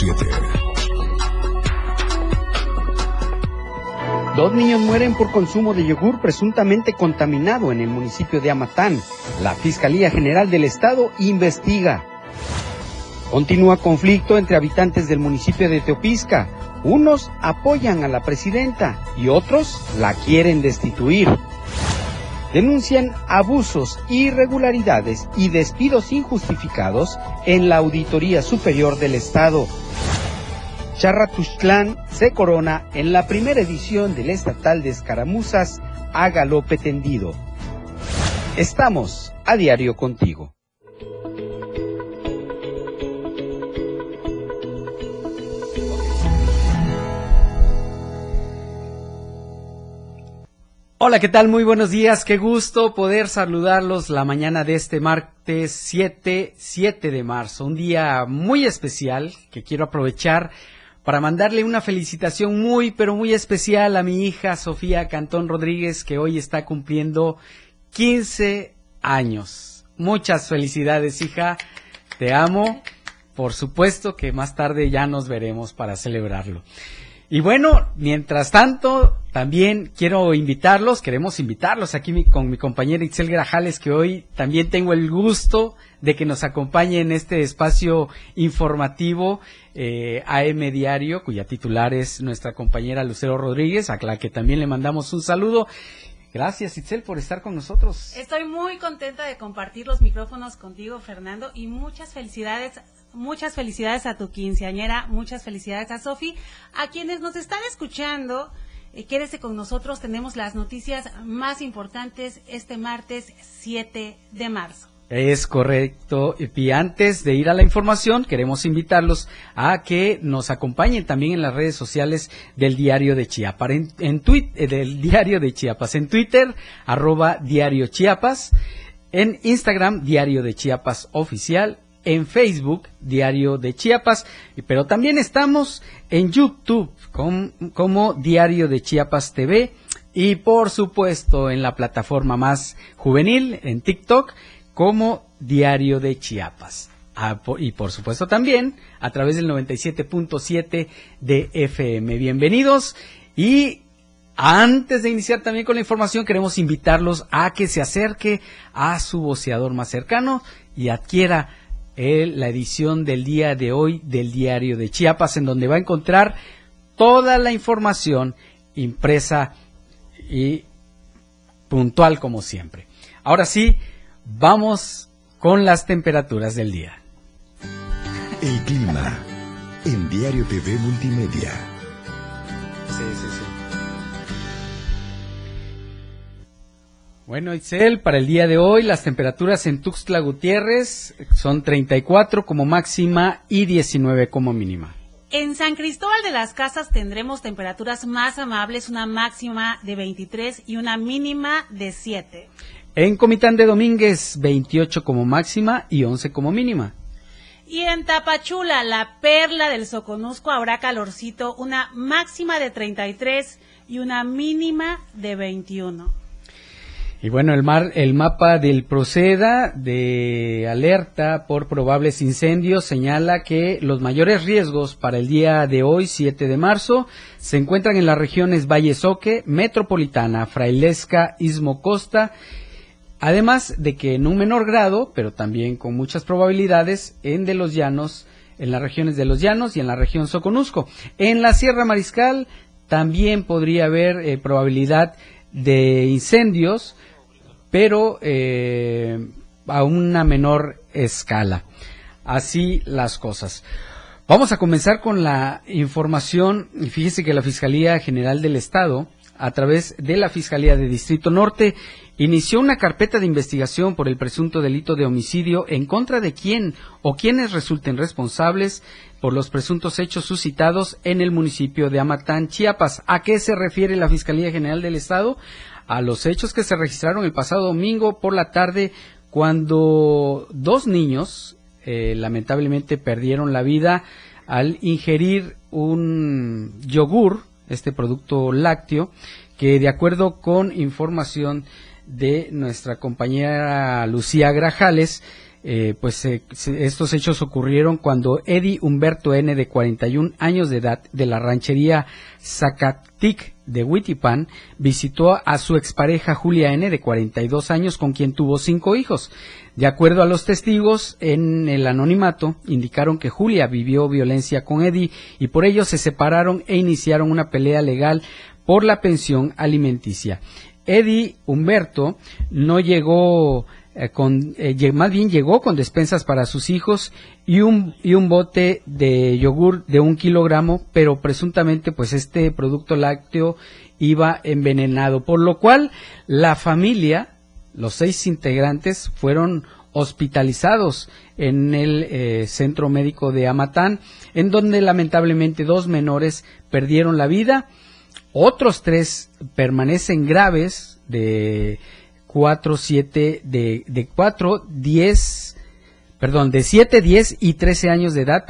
97.7. Dos niños mueren por consumo de yogur presuntamente contaminado en el municipio de Amatán. La Fiscalía General del Estado investiga. Continúa conflicto entre habitantes del municipio de Teopisca. Unos apoyan a la presidenta y otros la quieren destituir. Denuncian abusos, irregularidades y despidos injustificados en la Auditoría Superior del Estado. Charratuxtlán se corona en la primera edición del Estatal de Escaramuzas a galope tendido. Estamos a diario contigo. Hola, ¿qué tal? Muy buenos días. Qué gusto poder saludarlos la mañana de este martes 7, 7 de marzo. Un día muy especial que quiero aprovechar para mandarle una felicitación muy, pero muy especial a mi hija Sofía Cantón Rodríguez, que hoy está cumpliendo 15 años. Muchas felicidades, hija. Te amo. Por supuesto que más tarde ya nos veremos para celebrarlo. Y bueno, mientras tanto, también quiero invitarlos, queremos invitarlos aquí con mi compañera Itzel Grajales, que hoy también tengo el gusto de que nos acompañe en este espacio informativo eh, AM Diario, cuya titular es nuestra compañera Lucero Rodríguez, a la que también le mandamos un saludo. Gracias, Itzel, por estar con nosotros. Estoy muy contenta de compartir los micrófonos contigo, Fernando, y muchas felicidades muchas felicidades a tu quinceañera, muchas felicidades a Sofi, a quienes nos están escuchando. Eh, quédese con nosotros, tenemos las noticias más importantes este martes 7 de marzo. Es correcto. Y antes de ir a la información, queremos invitarlos a que nos acompañen también en las redes sociales del Diario de Chiapas. En, en eh, del Diario de Chiapas. En Twitter, arroba Diario Chiapas. En Instagram, Diario de Chiapas Oficial en Facebook, Diario de Chiapas, pero también estamos en YouTube como Diario de Chiapas TV y por supuesto en la plataforma más juvenil, en TikTok, como Diario de Chiapas. Ah, y por supuesto también a través del 97.7 de FM. Bienvenidos y antes de iniciar también con la información, queremos invitarlos a que se acerque a su voceador más cercano y adquiera la edición del día de hoy del diario de Chiapas, en donde va a encontrar toda la información impresa y puntual como siempre. Ahora sí, vamos con las temperaturas del día. El clima en Diario TV Multimedia. Sí, sí, sí. Bueno, Itzel, para el día de hoy las temperaturas en Tuxtla Gutiérrez son 34 como máxima y 19 como mínima. En San Cristóbal de las Casas tendremos temperaturas más amables, una máxima de 23 y una mínima de 7. En Comitán de Domínguez, 28 como máxima y 11 como mínima. Y en Tapachula, la perla del Soconusco, habrá calorcito, una máxima de 33 y una mínima de 21. Y bueno, el, mar, el mapa del Proceda de alerta por probables incendios señala que los mayores riesgos para el día de hoy, 7 de marzo, se encuentran en las regiones Valle Soque, Metropolitana, Frailesca, Istmo Costa, además de que en un menor grado, pero también con muchas probabilidades, en de los llanos, en las regiones de los llanos y en la región Soconusco. En la Sierra Mariscal también podría haber eh, probabilidad de incendios, pero eh, a una menor escala. Así las cosas. Vamos a comenzar con la información. Fíjese que la Fiscalía General del Estado, a través de la Fiscalía de Distrito Norte, inició una carpeta de investigación por el presunto delito de homicidio en contra de quién o quienes resulten responsables por los presuntos hechos suscitados en el municipio de Amatán, Chiapas. ¿A qué se refiere la Fiscalía General del Estado? A los hechos que se registraron el pasado domingo por la tarde cuando dos niños eh, lamentablemente perdieron la vida al ingerir un yogur, este producto lácteo, que de acuerdo con información de nuestra compañera Lucía Grajales, eh, pues estos hechos ocurrieron cuando Eddie Humberto N. de 41 años de edad de la ranchería Zacatic de Huitipan visitó a su expareja Julia N. de 42 años con quien tuvo cinco hijos. De acuerdo a los testigos en el anonimato, indicaron que Julia vivió violencia con Eddie y por ello se separaron e iniciaron una pelea legal por la pensión alimenticia. Eddie Humberto no llegó eh, con, eh, más bien llegó con despensas para sus hijos y un, y un bote de yogur de un kilogramo, pero presuntamente pues este producto lácteo iba envenenado, por lo cual la familia, los seis integrantes, fueron hospitalizados en el eh, centro médico de Amatán, en donde lamentablemente dos menores perdieron la vida, otros tres permanecen graves de 4, 7, de, de 4, 10, perdón, de 7, 10 y 13 años de edad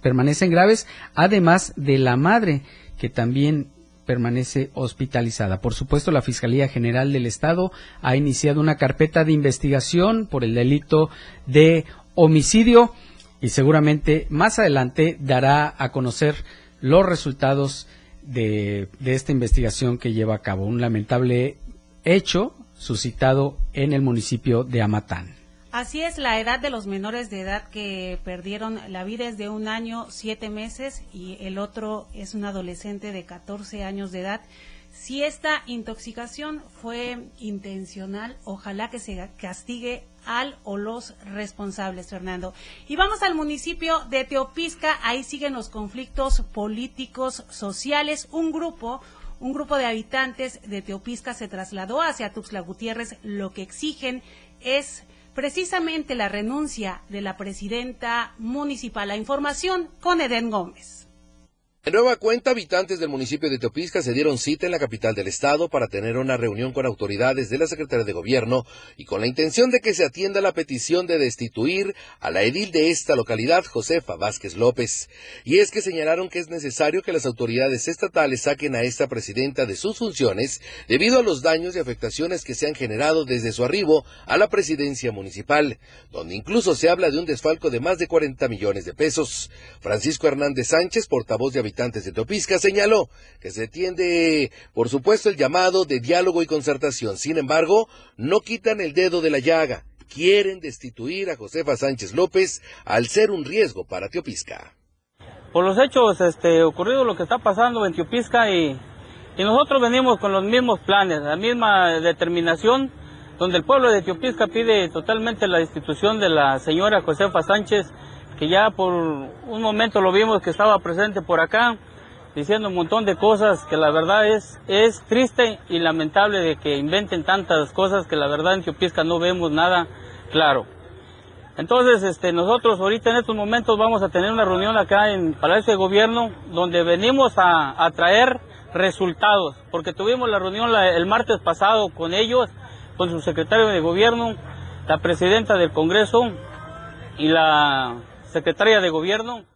permanecen graves, además de la madre, que también permanece hospitalizada. Por supuesto, la Fiscalía General del Estado ha iniciado una carpeta de investigación por el delito de homicidio y seguramente más adelante dará a conocer los resultados de, de esta investigación que lleva a cabo. Un lamentable hecho suscitado en el municipio de Amatán. Así es, la edad de los menores de edad que perdieron la vida es de un año, siete meses y el otro es un adolescente de 14 años de edad. Si esta intoxicación fue intencional, ojalá que se castigue al o los responsables, Fernando. Y vamos al municipio de Teopisca, ahí siguen los conflictos políticos, sociales. Un grupo, un grupo de habitantes de Teopisca se trasladó hacia Tuxtla Gutiérrez. Lo que exigen es precisamente la renuncia de la presidenta municipal. La información con Eden Gómez. En nueva cuenta, habitantes del municipio de Teopisca se dieron cita en la capital del estado para tener una reunión con autoridades de la Secretaría de Gobierno y con la intención de que se atienda la petición de destituir a la edil de esta localidad, Josefa Vázquez López. Y es que señalaron que es necesario que las autoridades estatales saquen a esta presidenta de sus funciones debido a los daños y afectaciones que se han generado desde su arribo a la presidencia municipal, donde incluso se habla de un desfalco de más de 40 millones de pesos. Francisco Hernández Sánchez, portavoz de habitantes de Topisca, señaló que se tiende, por supuesto, el llamado de diálogo y concertación. Sin embargo, no quitan el dedo de la llaga. Quieren destituir a Josefa Sánchez López al ser un riesgo para Teopisca. Por los hechos este, ocurridos, lo que está pasando en Teopisca y, y nosotros venimos con los mismos planes, la misma determinación, donde el pueblo de Teopisca pide totalmente la destitución de la señora Josefa Sánchez que ya por un momento lo vimos que estaba presente por acá, diciendo un montón de cosas que la verdad es, es triste y lamentable de que inventen tantas cosas que la verdad en Teopisca no vemos nada claro. Entonces, este, nosotros ahorita en estos momentos vamos a tener una reunión acá en Palacio de Gobierno donde venimos a, traer resultados, porque tuvimos la reunión el martes pasado con ellos, con su secretario de Gobierno, la presidenta del Congreso y la secretaria de Gobierno.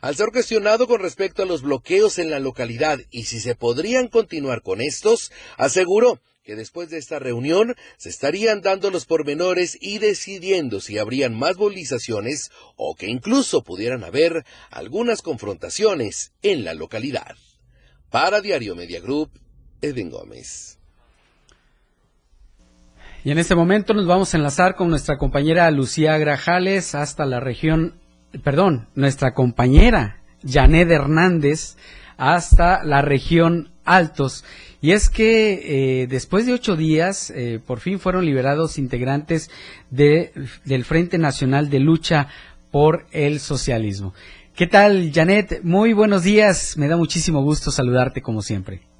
Al ser cuestionado con respecto a los bloqueos en la localidad y si se podrían continuar con estos, aseguró que después de esta reunión se estarían dando los pormenores y decidiendo si habrían más movilizaciones o que incluso pudieran haber algunas confrontaciones en la localidad. Para Diario Media Group, Eden Gómez. Y en este momento nos vamos a enlazar con nuestra compañera Lucía Grajales hasta la región, perdón, nuestra compañera Janet Hernández hasta la región Altos. Y es que eh, después de ocho días, eh, por fin fueron liberados integrantes de, del Frente Nacional de Lucha por el Socialismo. ¿Qué tal, Janet? Muy buenos días. Me da muchísimo gusto saludarte como siempre.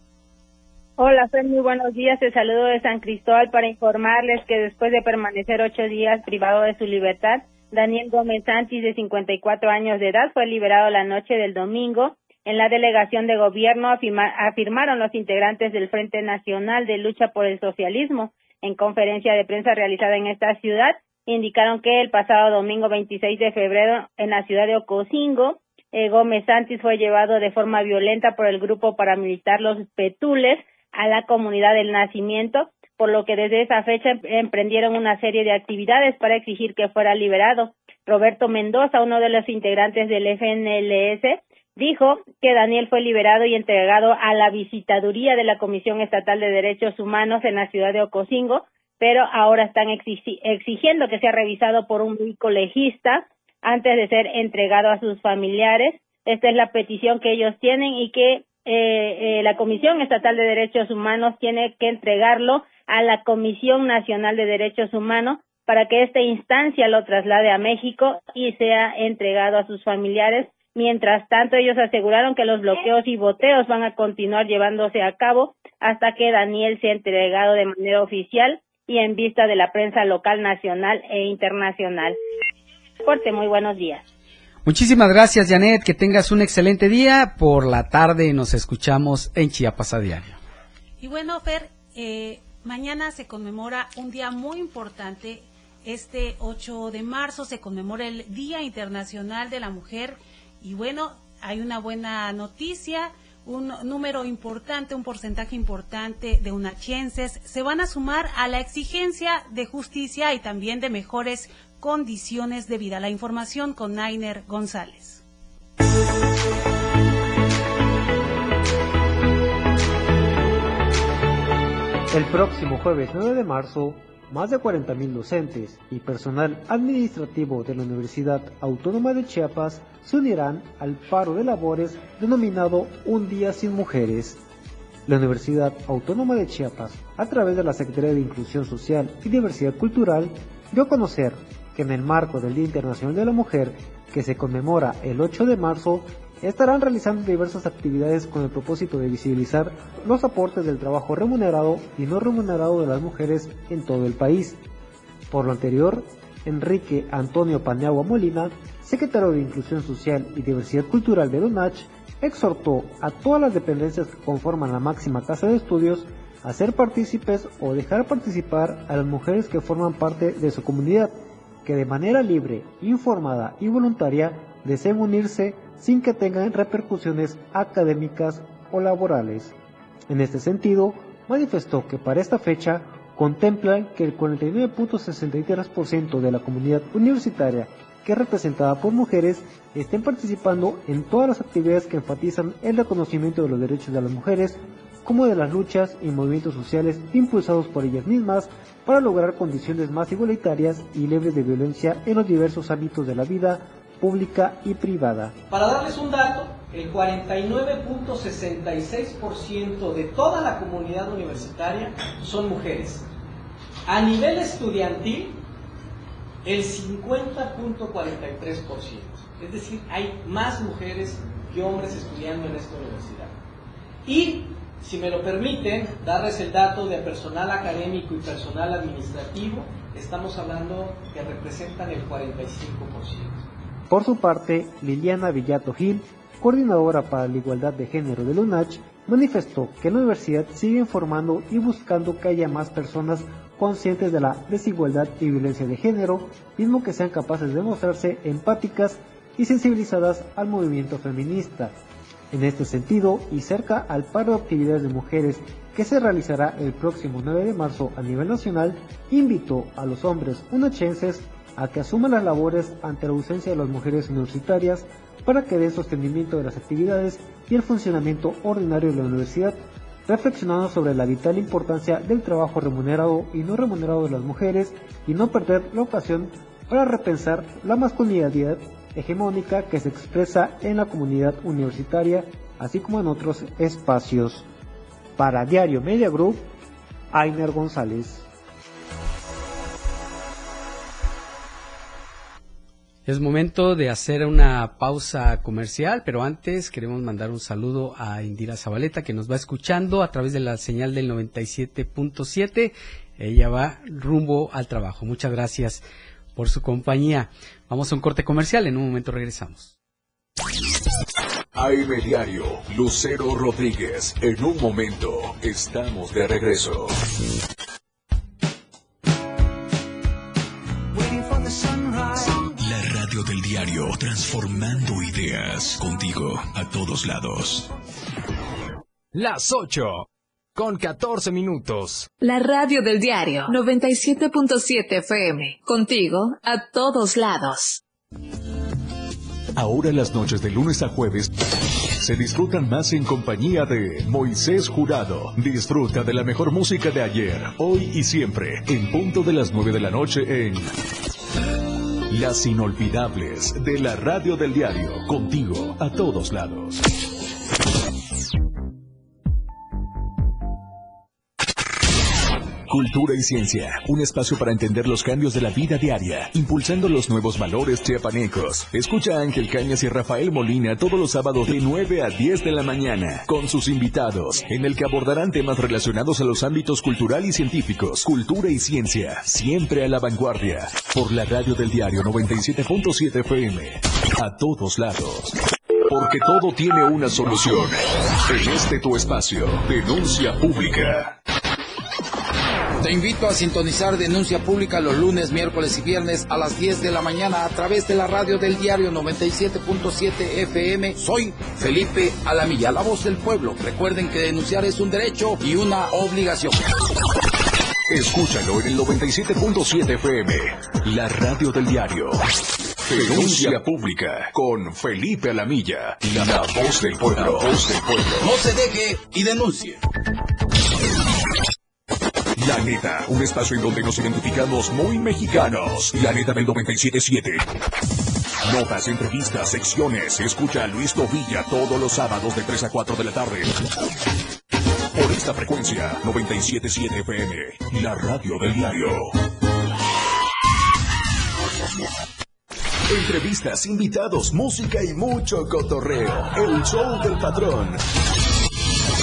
Hola, Fer, muy buenos días. Te saludo de San Cristóbal para informarles que después de permanecer ocho días privado de su libertad, Daniel Gómez Sánchez, de 54 años de edad, fue liberado la noche del domingo. En la delegación de gobierno afirmaron los integrantes del Frente Nacional de Lucha por el Socialismo. En conferencia de prensa realizada en esta ciudad, indicaron que el pasado domingo 26 de febrero, en la ciudad de Ocosingo, eh, Gómez Sánchez fue llevado de forma violenta por el grupo paramilitar Los Petules a la comunidad del nacimiento, por lo que desde esa fecha em-, emprendieron una serie de actividades para exigir que fuera liberado. Roberto Mendoza, uno de los integrantes del FNLS, dijo que Daniel fue liberado y entregado a la visitaduría de la Comisión Estatal de Derechos Humanos en la ciudad de Ocosingo, pero ahora están exigiendo que sea revisado por un legista antes de ser entregado a sus familiares. Esta es la petición que ellos tienen y que eh, eh, la Comisión Estatal de Derechos Humanos tiene que entregarlo a la Comisión Nacional de Derechos Humanos para que esta instancia lo traslade a México y sea entregado a sus familiares. Mientras tanto, ellos aseguraron que los bloqueos y boteos van a continuar llevándose a cabo hasta que Daniel sea entregado de manera oficial y en vista de la prensa local, nacional e internacional. Corte, muy buenos días. Muchísimas gracias, Janet. Que tengas un excelente día. Por la tarde nos escuchamos en Chiapas a diario. Y bueno, Fer, eh, mañana se conmemora un día muy importante. Este 8 de marzo se conmemora el Día Internacional de la Mujer. Y bueno, hay una buena noticia un número importante, un porcentaje importante de unachenses se van a sumar a la exigencia de justicia y también de mejores condiciones de vida. La información con Nainer González. El próximo jueves 9 de marzo, más de 40.000 docentes y personal administrativo de la Universidad Autónoma de Chiapas se unirán al paro de labores denominado Un Día Sin Mujeres. La Universidad Autónoma de Chiapas, a través de la Secretaría de Inclusión Social y Diversidad Cultural, dio a conocer que en el marco del Día Internacional de la Mujer, que se conmemora el 8 de marzo, estarán realizando diversas actividades con el propósito de visibilizar los aportes del trabajo remunerado y no remunerado de las mujeres en todo el país. Por lo anterior, Enrique Antonio Paneagua Molina, secretario de Inclusión Social y Diversidad Cultural de UNACH, exhortó a todas las dependencias que conforman la máxima casa de estudios a ser partícipes o dejar participar a las mujeres que forman parte de su comunidad, que de manera libre, informada y voluntaria deseen unirse sin que tengan repercusiones académicas o laborales. En este sentido, manifestó que para esta fecha contemplan que el 49.63% de la comunidad universitaria que es representada por mujeres estén participando en todas las actividades que enfatizan el reconocimiento de los derechos de las mujeres, como de las luchas y movimientos sociales impulsados por ellas mismas para lograr condiciones más igualitarias y libres de violencia en los diversos ámbitos de la vida pública y privada. Para darles un dato, el 49.66% de toda la comunidad universitaria son mujeres. A nivel estudiantil, el 50.43%. Es decir, hay más mujeres que hombres estudiando en esta universidad. Y, si me lo permiten, darles el dato de personal académico y personal administrativo, estamos hablando que representan el 45%. Por su parte, Liliana Villato Gil, coordinadora para la igualdad de género de UNACH, manifestó que la universidad sigue informando y buscando que haya más personas conscientes de la desigualdad y violencia de género, mismo que sean capaces de mostrarse empáticas y sensibilizadas al movimiento feminista. En este sentido, y cerca al paro de actividades de mujeres que se realizará el próximo 9 de marzo a nivel nacional, invitó a los hombres unachenses a que asuman las labores ante la ausencia de las mujeres universitarias para que den sostenimiento de las actividades y el funcionamiento ordinario de la universidad, reflexionando sobre la vital importancia del trabajo remunerado y no remunerado de las mujeres y no perder la ocasión para repensar la masculinidad hegemónica que se expresa en la comunidad universitaria, así como en otros espacios. Para Diario Media Group, Ainer González. Es momento de hacer una pausa comercial, pero antes queremos mandar un saludo a Indira Zabaleta que nos va escuchando a través de la señal del 97.7. Ella va rumbo al trabajo. Muchas gracias por su compañía. Vamos a un corte comercial, en un momento regresamos. AM Diario, Lucero Rodríguez. En un momento estamos de regreso. del diario, transformando ideas contigo a todos lados. Las 8 con 14 minutos. La radio del diario 97.7 FM. Contigo a todos lados. Ahora las noches de lunes a jueves se disfrutan más en compañía de Moisés Jurado. Disfruta de la mejor música de ayer, hoy y siempre, en punto de las 9 de la noche en Las Inolvidables de la Radio del Diario. Contigo a todos lados. Cultura y ciencia, un espacio para entender los cambios de la vida diaria, impulsando los nuevos valores chiapanecos. Escucha a Ángel Cañas y Rafael Molina todos los sábados de 9 a 10 de la mañana, con sus invitados, en el que abordarán temas relacionados a los ámbitos cultural y científicos, cultura y ciencia, siempre a la vanguardia, por la radio del diario 97.7 FM, a todos lados. Porque todo tiene una solución. En este tu espacio, denuncia pública. Te invito a sintonizar Denuncia Pública los lunes, miércoles y viernes a las 10 de la mañana a través de la radio del diario 97.7 FM. Soy Felipe Alamilla, la voz del pueblo. Recuerden que denunciar es un derecho y una obligación. Escúchalo en el 97.7 FM, la radio del diario. Denuncia pública con Felipe Alamilla, la voz del pueblo. La voz del pueblo. No se deje y denuncie. La neta, un espacio en donde nos identificamos muy mexicanos. La neta del 97.7. Notas, entrevistas, secciones. Escucha a Luis Tovilla todos los sábados de 3 a 4 de la tarde. Por esta frecuencia, 97.7 FM, la radio del diario. Entrevistas, invitados, música y mucho cotorreo. El show del patrón.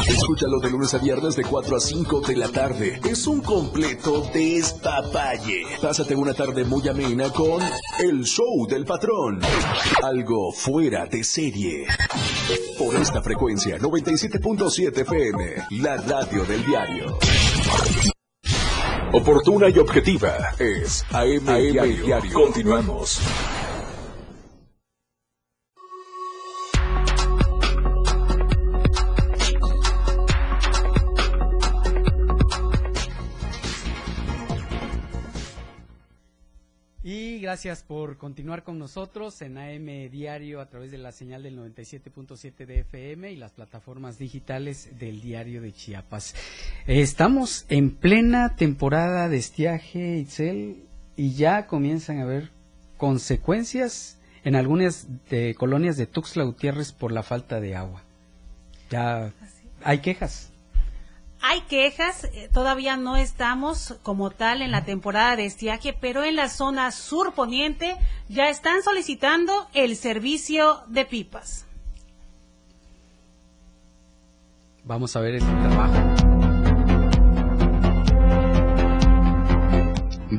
Escúchalo de lunes a viernes de 4 a 5 de la tarde. Es un completo despapalle. Pásate una tarde muy amena con El Show del Patrón. Algo fuera de serie. Por esta frecuencia, 97.7 FM, la radio del diario. Oportuna y objetiva es AM, Diario. Continuamos. Gracias por continuar con nosotros en AM Diario a través de la señal del 97.7 de FM y las plataformas digitales del Diario de Chiapas. Estamos en plena temporada de estiaje, Itzel, y ya comienzan a haber consecuencias en algunas de colonias de Tuxtla Gutiérrez por la falta de agua. Ya hay quejas. Hay quejas, eh, todavía no estamos como tal en la temporada de estiaje, pero en la zona sur poniente ya están solicitando el servicio de pipas. Vamos a ver el trabajo.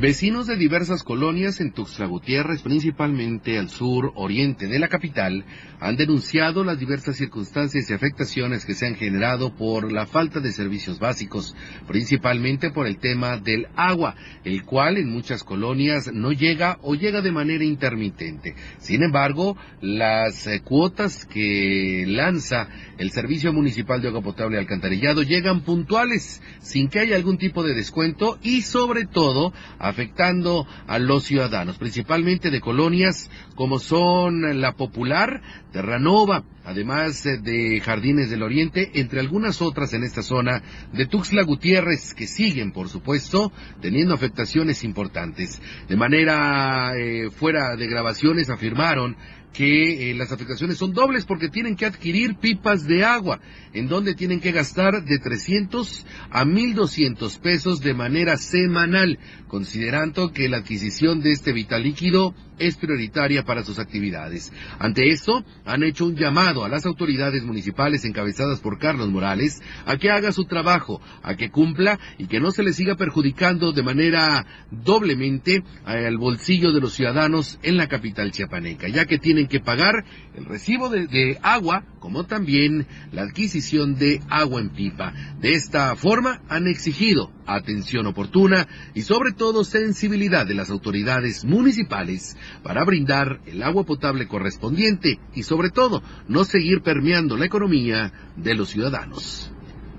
Vecinos de diversas colonias en Tuxtla Gutiérrez, principalmente al sur oriente de la capital, han denunciado las diversas circunstancias y afectaciones que se han generado por la falta de servicios básicos, principalmente por el tema del agua, el cual en muchas colonias no llega o llega de manera intermitente. Sin embargo, las eh, cuotas que lanza el Servicio Municipal de Agua Potable y Alcantarillado llegan puntuales, sin que haya algún tipo de descuento y sobre todo afectando a los ciudadanos, principalmente de colonias como son La Popular, Terranova, además de Jardines del Oriente, entre algunas otras en esta zona de Tuxtla Gutiérrez, que siguen, por supuesto, teniendo afectaciones importantes. De manera eh, fuera de grabaciones afirmaron que eh, las afectaciones son dobles porque tienen que adquirir pipas de agua, en donde tienen que gastar de 300 a 1200 pesos de manera semanal, considerando que la adquisición de este vital líquido es prioritaria para sus actividades. Ante esto, han hecho un llamado a las autoridades municipales encabezadas por Carlos Morales a que haga su trabajo, a que cumpla y que no se le siga perjudicando de manera doblemente al bolsillo de los ciudadanos en la capital chiapaneca, ya que tienen que pagar el recibo de, de agua como también la adquisición de agua en pipa. De esta forma han exigido atención oportuna y sobre todo sensibilidad de las autoridades municipales para brindar el agua potable correspondiente y sobre todo no seguir permeando la economía de los ciudadanos.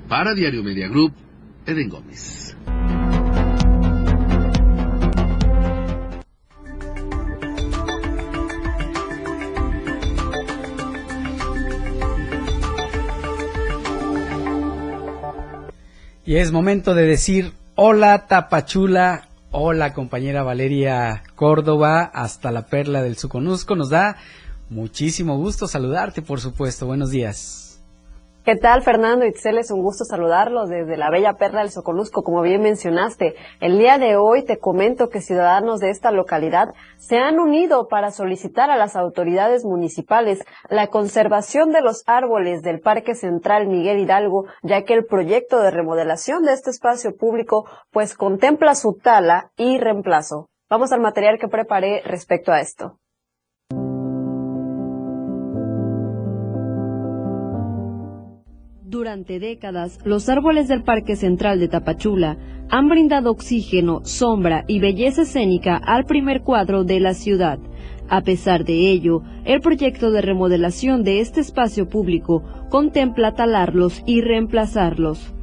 Para Diario Media Group, Eden Gómez. Y es momento de decir hola Tapachula, hola compañera Valeria Córdoba, hasta la perla del Suconusco. Nos da muchísimo gusto saludarte, por supuesto. Buenos días. ¿Qué tal, Fernando Itzel? Es un gusto saludarlos desde la bella perla del Soconusco, como bien mencionaste. El día de hoy te comento que ciudadanos de esta localidad se han unido para solicitar a las autoridades municipales la conservación de los árboles del Parque Central Miguel Hidalgo, ya que el proyecto de remodelación de este espacio público pues contempla su tala y reemplazo. Vamos al material que preparé respecto a esto. Durante décadas, los árboles del Parque Central de Tapachula han brindado oxígeno, sombra y belleza escénica al primer cuadro de la ciudad. A pesar de ello, el proyecto de remodelación de este espacio público contempla talarlos y reemplazarlos.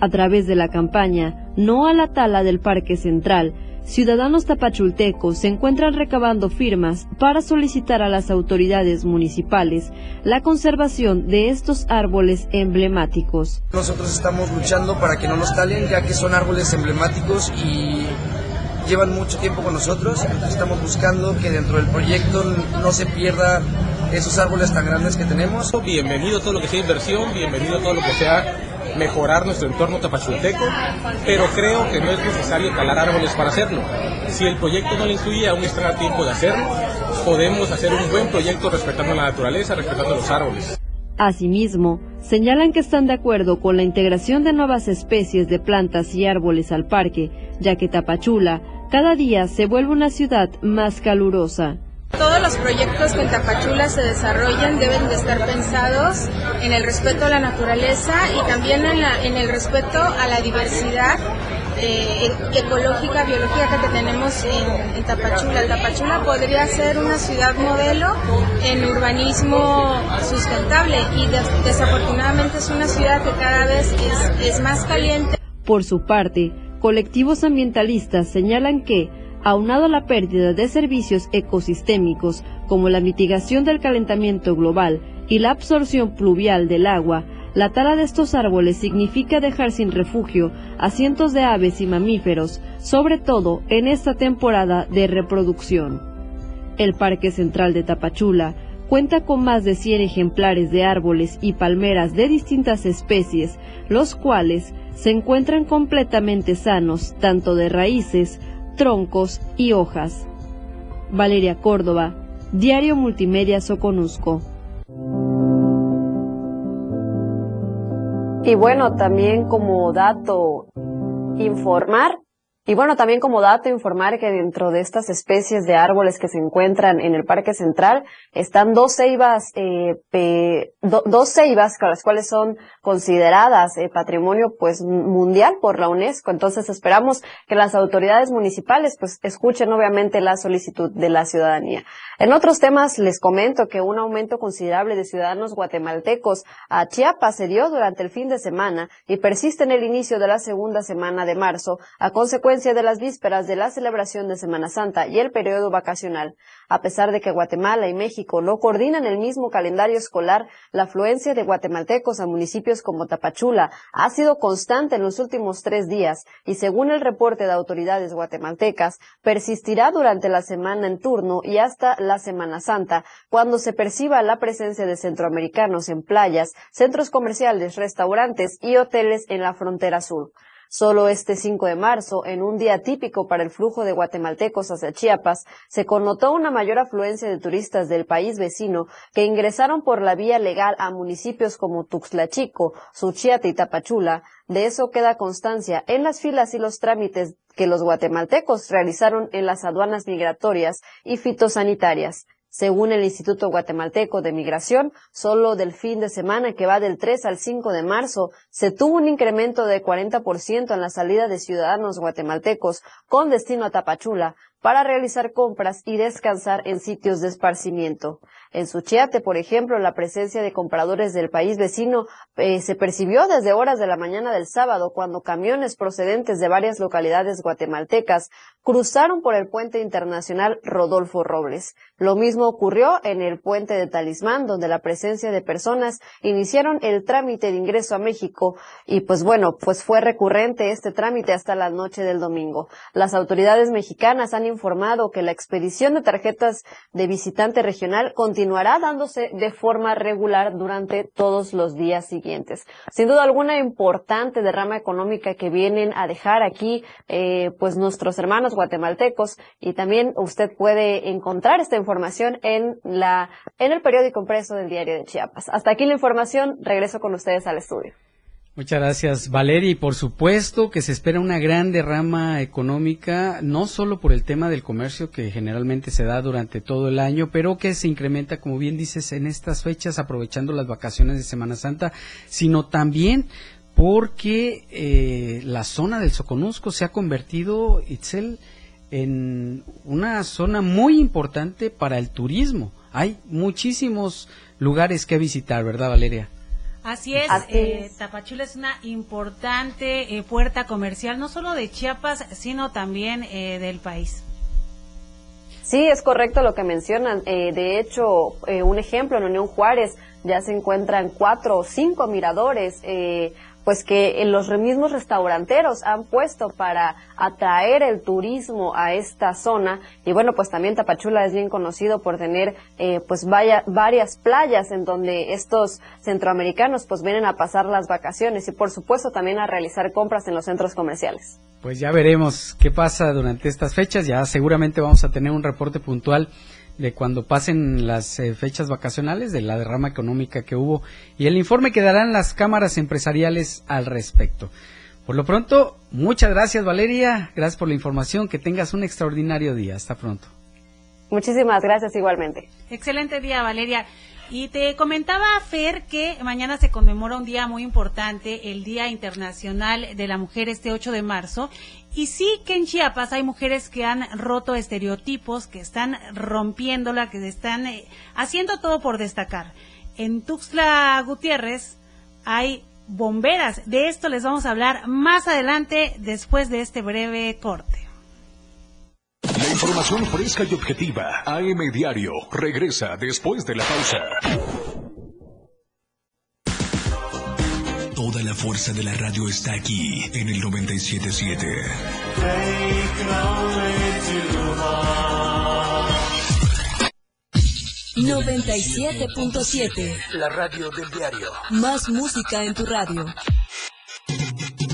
A través de la campaña No a la tala del Parque Central, ciudadanos tapachultecos se encuentran recabando firmas para solicitar a las autoridades municipales la conservación de estos árboles emblemáticos. Nosotros estamos luchando para que no los talen, ya que son árboles emblemáticos y llevan mucho tiempo con nosotros. estamos buscando que dentro del proyecto no se pierda esos árboles tan grandes que tenemos. Bienvenido a todo lo que sea inversión, bienvenido a todo lo que sea mejorar nuestro entorno tapachulteco, pero creo que no es necesario talar árboles para hacerlo. Si el proyecto no le incluye, aún está a tiempo de hacerlo. Podemos hacer un buen proyecto respetando la naturaleza, respetando los árboles. Asimismo, señalan que están de acuerdo con la integración de nuevas especies de plantas y árboles al parque, ya que Tapachula cada día se vuelve una ciudad más calurosa. Todos los proyectos que en Tapachula se desarrollan deben de estar pensados en el respeto a la naturaleza y también en, el respeto a la diversidad eh, ecológica, biológica que tenemos en, Tapachula. Tapachula podría ser una ciudad modelo en urbanismo sustentable y desafortunadamente es una ciudad que cada vez es más caliente. Por su parte, colectivos ambientalistas señalan que aunado a la pérdida de servicios ecosistémicos como la mitigación del calentamiento global y la absorción pluvial del agua, la tala de estos árboles significa dejar sin refugio a cientos de aves y mamíferos, sobre todo en esta temporada de reproducción. El Parque Central de Tapachula cuenta con más de 100 ejemplares de árboles y palmeras de distintas especies, los cuales se encuentran completamente sanos tanto de raíces troncos y hojas. Valeria Córdoba, Diario Multimedia Soconusco. Y bueno, también como dato, informar y bueno, también como dato informar que dentro de estas especies de árboles que se encuentran en el Parque Central están dos ceibas, eh, dos ceibas, las cuales son consideradas eh, patrimonio pues mundial por la UNESCO. Entonces esperamos que las autoridades municipales pues escuchen obviamente la solicitud de la ciudadanía. En otros temas les comento que un aumento considerable de ciudadanos guatemaltecos a Chiapas se dio durante el fin de semana y persiste en el inicio de la segunda semana de marzo a consecuencia de las vísperas de la celebración de Semana Santa y el periodo vacacional. A pesar de que Guatemala y México no coordinan el mismo calendario escolar, la afluencia de guatemaltecos a municipios como Tapachula ha sido constante en los últimos tres días y según el reporte de autoridades guatemaltecas, persistirá durante la semana en turno y hasta la Semana Santa, cuando se perciba la presencia de centroamericanos en playas, centros comerciales, restaurantes y hoteles en la frontera sur. Solo este 5 de marzo, en un día típico para el flujo de guatemaltecos hacia Chiapas, se connotó una mayor afluencia de turistas del país vecino que ingresaron por la vía legal a municipios como Tuxtlachico, Suchiate y Tapachula. De eso queda constancia en las filas y los trámites que los guatemaltecos realizaron en las aduanas migratorias y fitosanitarias. Según el Instituto Guatemalteco de Migración, solo del fin de semana que va del 3 al 5 de marzo, se tuvo un incremento de 40% en la salida de ciudadanos guatemaltecos con destino a Tapachula, para realizar compras y descansar en sitios de esparcimiento. En Suchiate, por ejemplo, la presencia de compradores del país vecino eh, se percibió desde horas de la mañana del sábado cuando camiones procedentes de varias localidades guatemaltecas cruzaron por el puente internacional Rodolfo Robles. Lo mismo ocurrió en el puente de Talismán, donde la presencia de personas iniciaron el trámite de ingreso a México y pues bueno, pues fue recurrente este trámite hasta la noche del domingo. Las autoridades mexicanas han informado que la expedición de tarjetas de visitante regional continuará dándose de forma regular durante todos los días siguientes. Sin duda alguna importante derrama económica que vienen a dejar aquí eh, pues nuestros hermanos guatemaltecos y también usted puede encontrar esta información en la en el periódico impreso del diario de Chiapas. Hasta aquí la información, regreso con ustedes al estudio. Muchas gracias, Valeria. Y por supuesto que se espera una gran derrama económica, no solo por el tema del comercio que generalmente se da durante todo el año, pero que se incrementa, como bien dices, en estas fechas, aprovechando las vacaciones de Semana Santa, sino también porque eh, la zona del Soconusco se ha convertido, en una zona muy importante para el turismo. Hay muchísimos lugares que visitar, ¿verdad, Valeria? Así es, eh, Tapachula es una importante eh, puerta comercial, no solo de Chiapas, sino también eh, del país. Sí, es correcto lo que mencionan. Eh, de hecho, un ejemplo, en Unión Juárez ya se encuentran cuatro o cinco miradores pues que los mismos restauranteros han puesto para atraer el turismo a esta zona y bueno pues también Tapachula es bien conocido por tener eh, pues vaya, varias playas en donde estos centroamericanos pues vienen a pasar las vacaciones y por supuesto también a realizar compras en los centros comerciales. Pues ya veremos qué pasa durante estas fechas, ya seguramente vamos a tener un reporte puntual de cuando pasen las eh, fechas vacacionales, de la derrama económica que hubo y el informe que darán las cámaras empresariales al respecto. Por lo pronto, muchas gracias Valeria, gracias por la información, que tengas un extraordinario día. Hasta pronto. Muchísimas gracias igualmente. Excelente día Valeria. Y te comentaba, Fer, que mañana se conmemora un día muy importante, el Día Internacional de la Mujer, este 8 de marzo. Y sí que en Chiapas hay mujeres que han roto estereotipos, que están rompiéndola, que están eh, haciendo todo por destacar. En Tuxtla Gutiérrez hay bomberas. De esto les vamos a hablar más adelante, después de este breve corte. La información fresca y objetiva. AM Diario regresa después de la pausa. Toda la fuerza de la radio está aquí en el 977. 97.7. La radio del diario. Más música en tu radio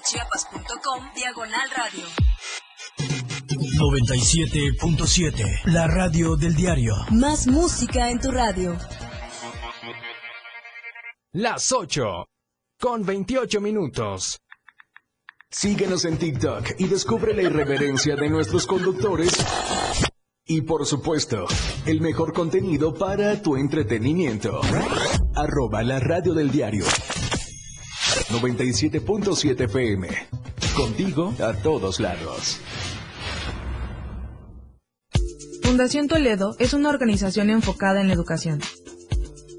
www.diariodechiapas.com Diagonal Radio. 97.7 La radio del diario. Más música en tu radio. Las 8 con 28 minutos. Síguenos en TikTok y descubre la irreverencia de nuestros conductores. Y por supuesto, el mejor contenido para tu entretenimiento. Arroba la radio del diario. 97.7 FM. Contigo a todos lados. Fundación Toledo es una organización enfocada en la educación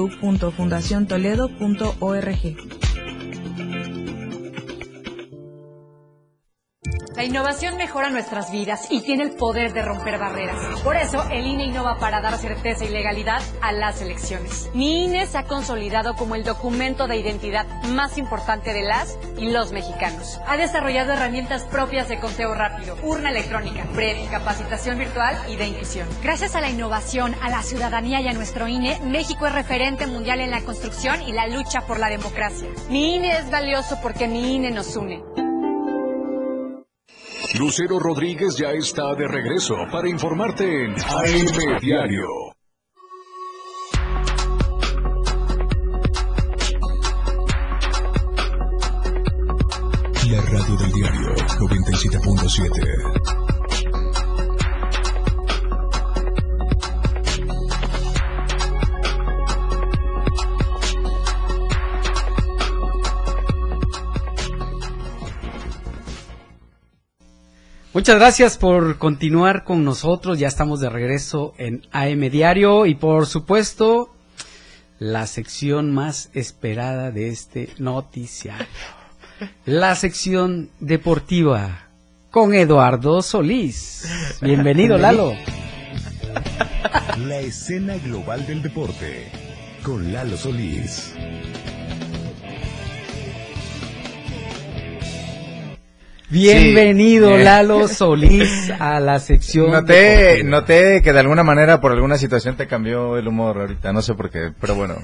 www.fundaciontoledo.org. La innovación mejora nuestras vidas y tiene el poder de romper barreras. Por eso, el INE innova para dar certeza y legalidad a las elecciones. Mi INE se ha consolidado como el documento de identidad más importante de las y los mexicanos. Ha desarrollado herramientas propias de conteo rápido, urna electrónica, PREP, capacitación virtual y de inclusión. Gracias a la innovación, a la ciudadanía y a nuestro INE, México es referente mundial en la construcción y la lucha por la democracia. Mi INE es valioso porque mi INE nos une. Lucero Rodríguez ya está de regreso para informarte en AM Diario. Muchas gracias por continuar con nosotros. Ya estamos de regreso en AM Diario y por supuesto la sección más esperada de este noticiario. La sección deportiva con Eduardo Solís. Bienvenido, Lalo. La escena global del deporte con Lalo Solís. Bienvenido Lalo Solís a la sección. Noté, noté que de alguna manera por alguna situación te cambió el humor ahorita, no sé por qué, pero bueno,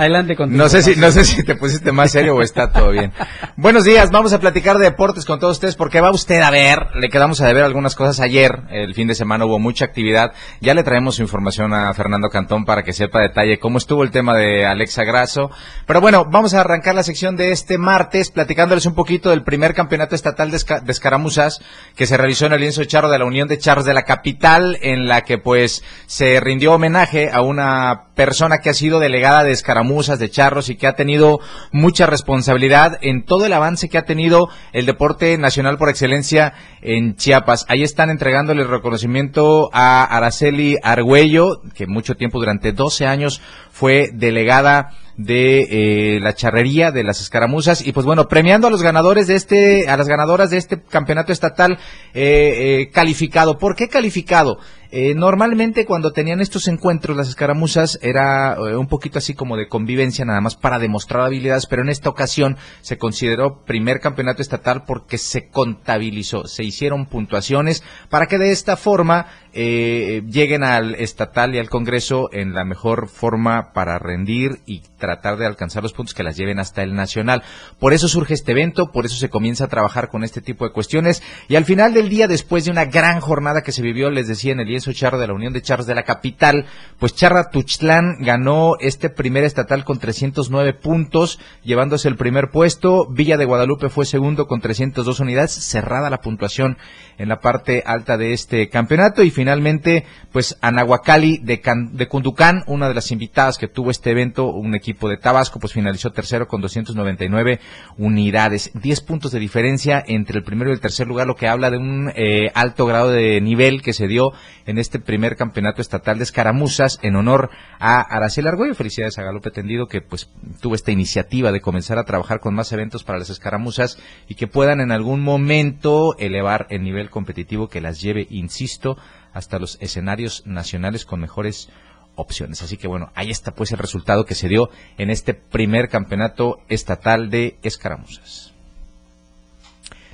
Adelante con No sé si no sé si te pusiste más serio o está todo bien. Buenos días, vamos a platicar de deportes con todos ustedes porque va usted a ver, le quedamos a deber algunas cosas ayer, el fin de semana hubo mucha actividad. Ya le traemos su información a Fernando Cantón para que sepa detalle cómo estuvo el tema de Alexa Grasso. Pero bueno, vamos a arrancar la sección de este martes platicándoles un poquito del primer campeonato estatal de, escaramuzas que se realizó en el lienzo charro de la Unión de Charros de la capital en la que pues se rindió homenaje a una persona que ha sido delegada de escaramuzas musas, de charros y que ha tenido mucha responsabilidad en todo el avance que ha tenido el deporte nacional por excelencia en Chiapas. Ahí están entregándole el reconocimiento a Araceli Argüello, que mucho tiempo, durante 12 años, fue delegada de eh, la charrería de las escaramuzas y pues bueno premiando a los ganadores de este a las ganadoras de este campeonato estatal eh, eh, calificado ¿por qué calificado? Eh, normalmente cuando tenían estos encuentros las escaramuzas era eh, un poquito así como de convivencia nada más para demostrar habilidades, pero en esta ocasión se consideró primer campeonato estatal porque se contabilizó, se hicieron puntuaciones para que de esta forma eh, lleguen al estatal y al Congreso en la mejor forma para rendir y tratar de alcanzar los puntos que las lleven hasta el nacional. Por eso surge este evento, por eso se comienza a trabajar con este tipo de cuestiones y al final del día, después de una gran jornada que se vivió, les decía en el lienzo charro de la Unión de Charros de la capital, pues Charra Tuxtlán ganó este primer estatal con 309 puntos, llevándose el primer puesto. Villa de Guadalupe fue segundo con 302 unidades, cerrada la puntuación en la parte alta de este campeonato finalmente pues Anahuacali de, de Cunducán, una de las invitadas que tuvo este evento, un equipo de Tabasco, pues finalizó tercero con 299 unidades, 10 puntos de diferencia entre el primero y el tercer lugar, lo que habla de un eh, alto grado de nivel que se dio en este primer campeonato estatal de escaramuzas en honor a Araceli Argüello. Felicidades a Galope Tendido que pues tuvo esta iniciativa de comenzar a trabajar con más eventos para las escaramuzas y que puedan en algún momento elevar el nivel competitivo que las lleve, insisto, hasta los escenarios nacionales con mejores opciones. Así que bueno, ahí está pues el resultado que se dio en este primer campeonato estatal de escaramuzas.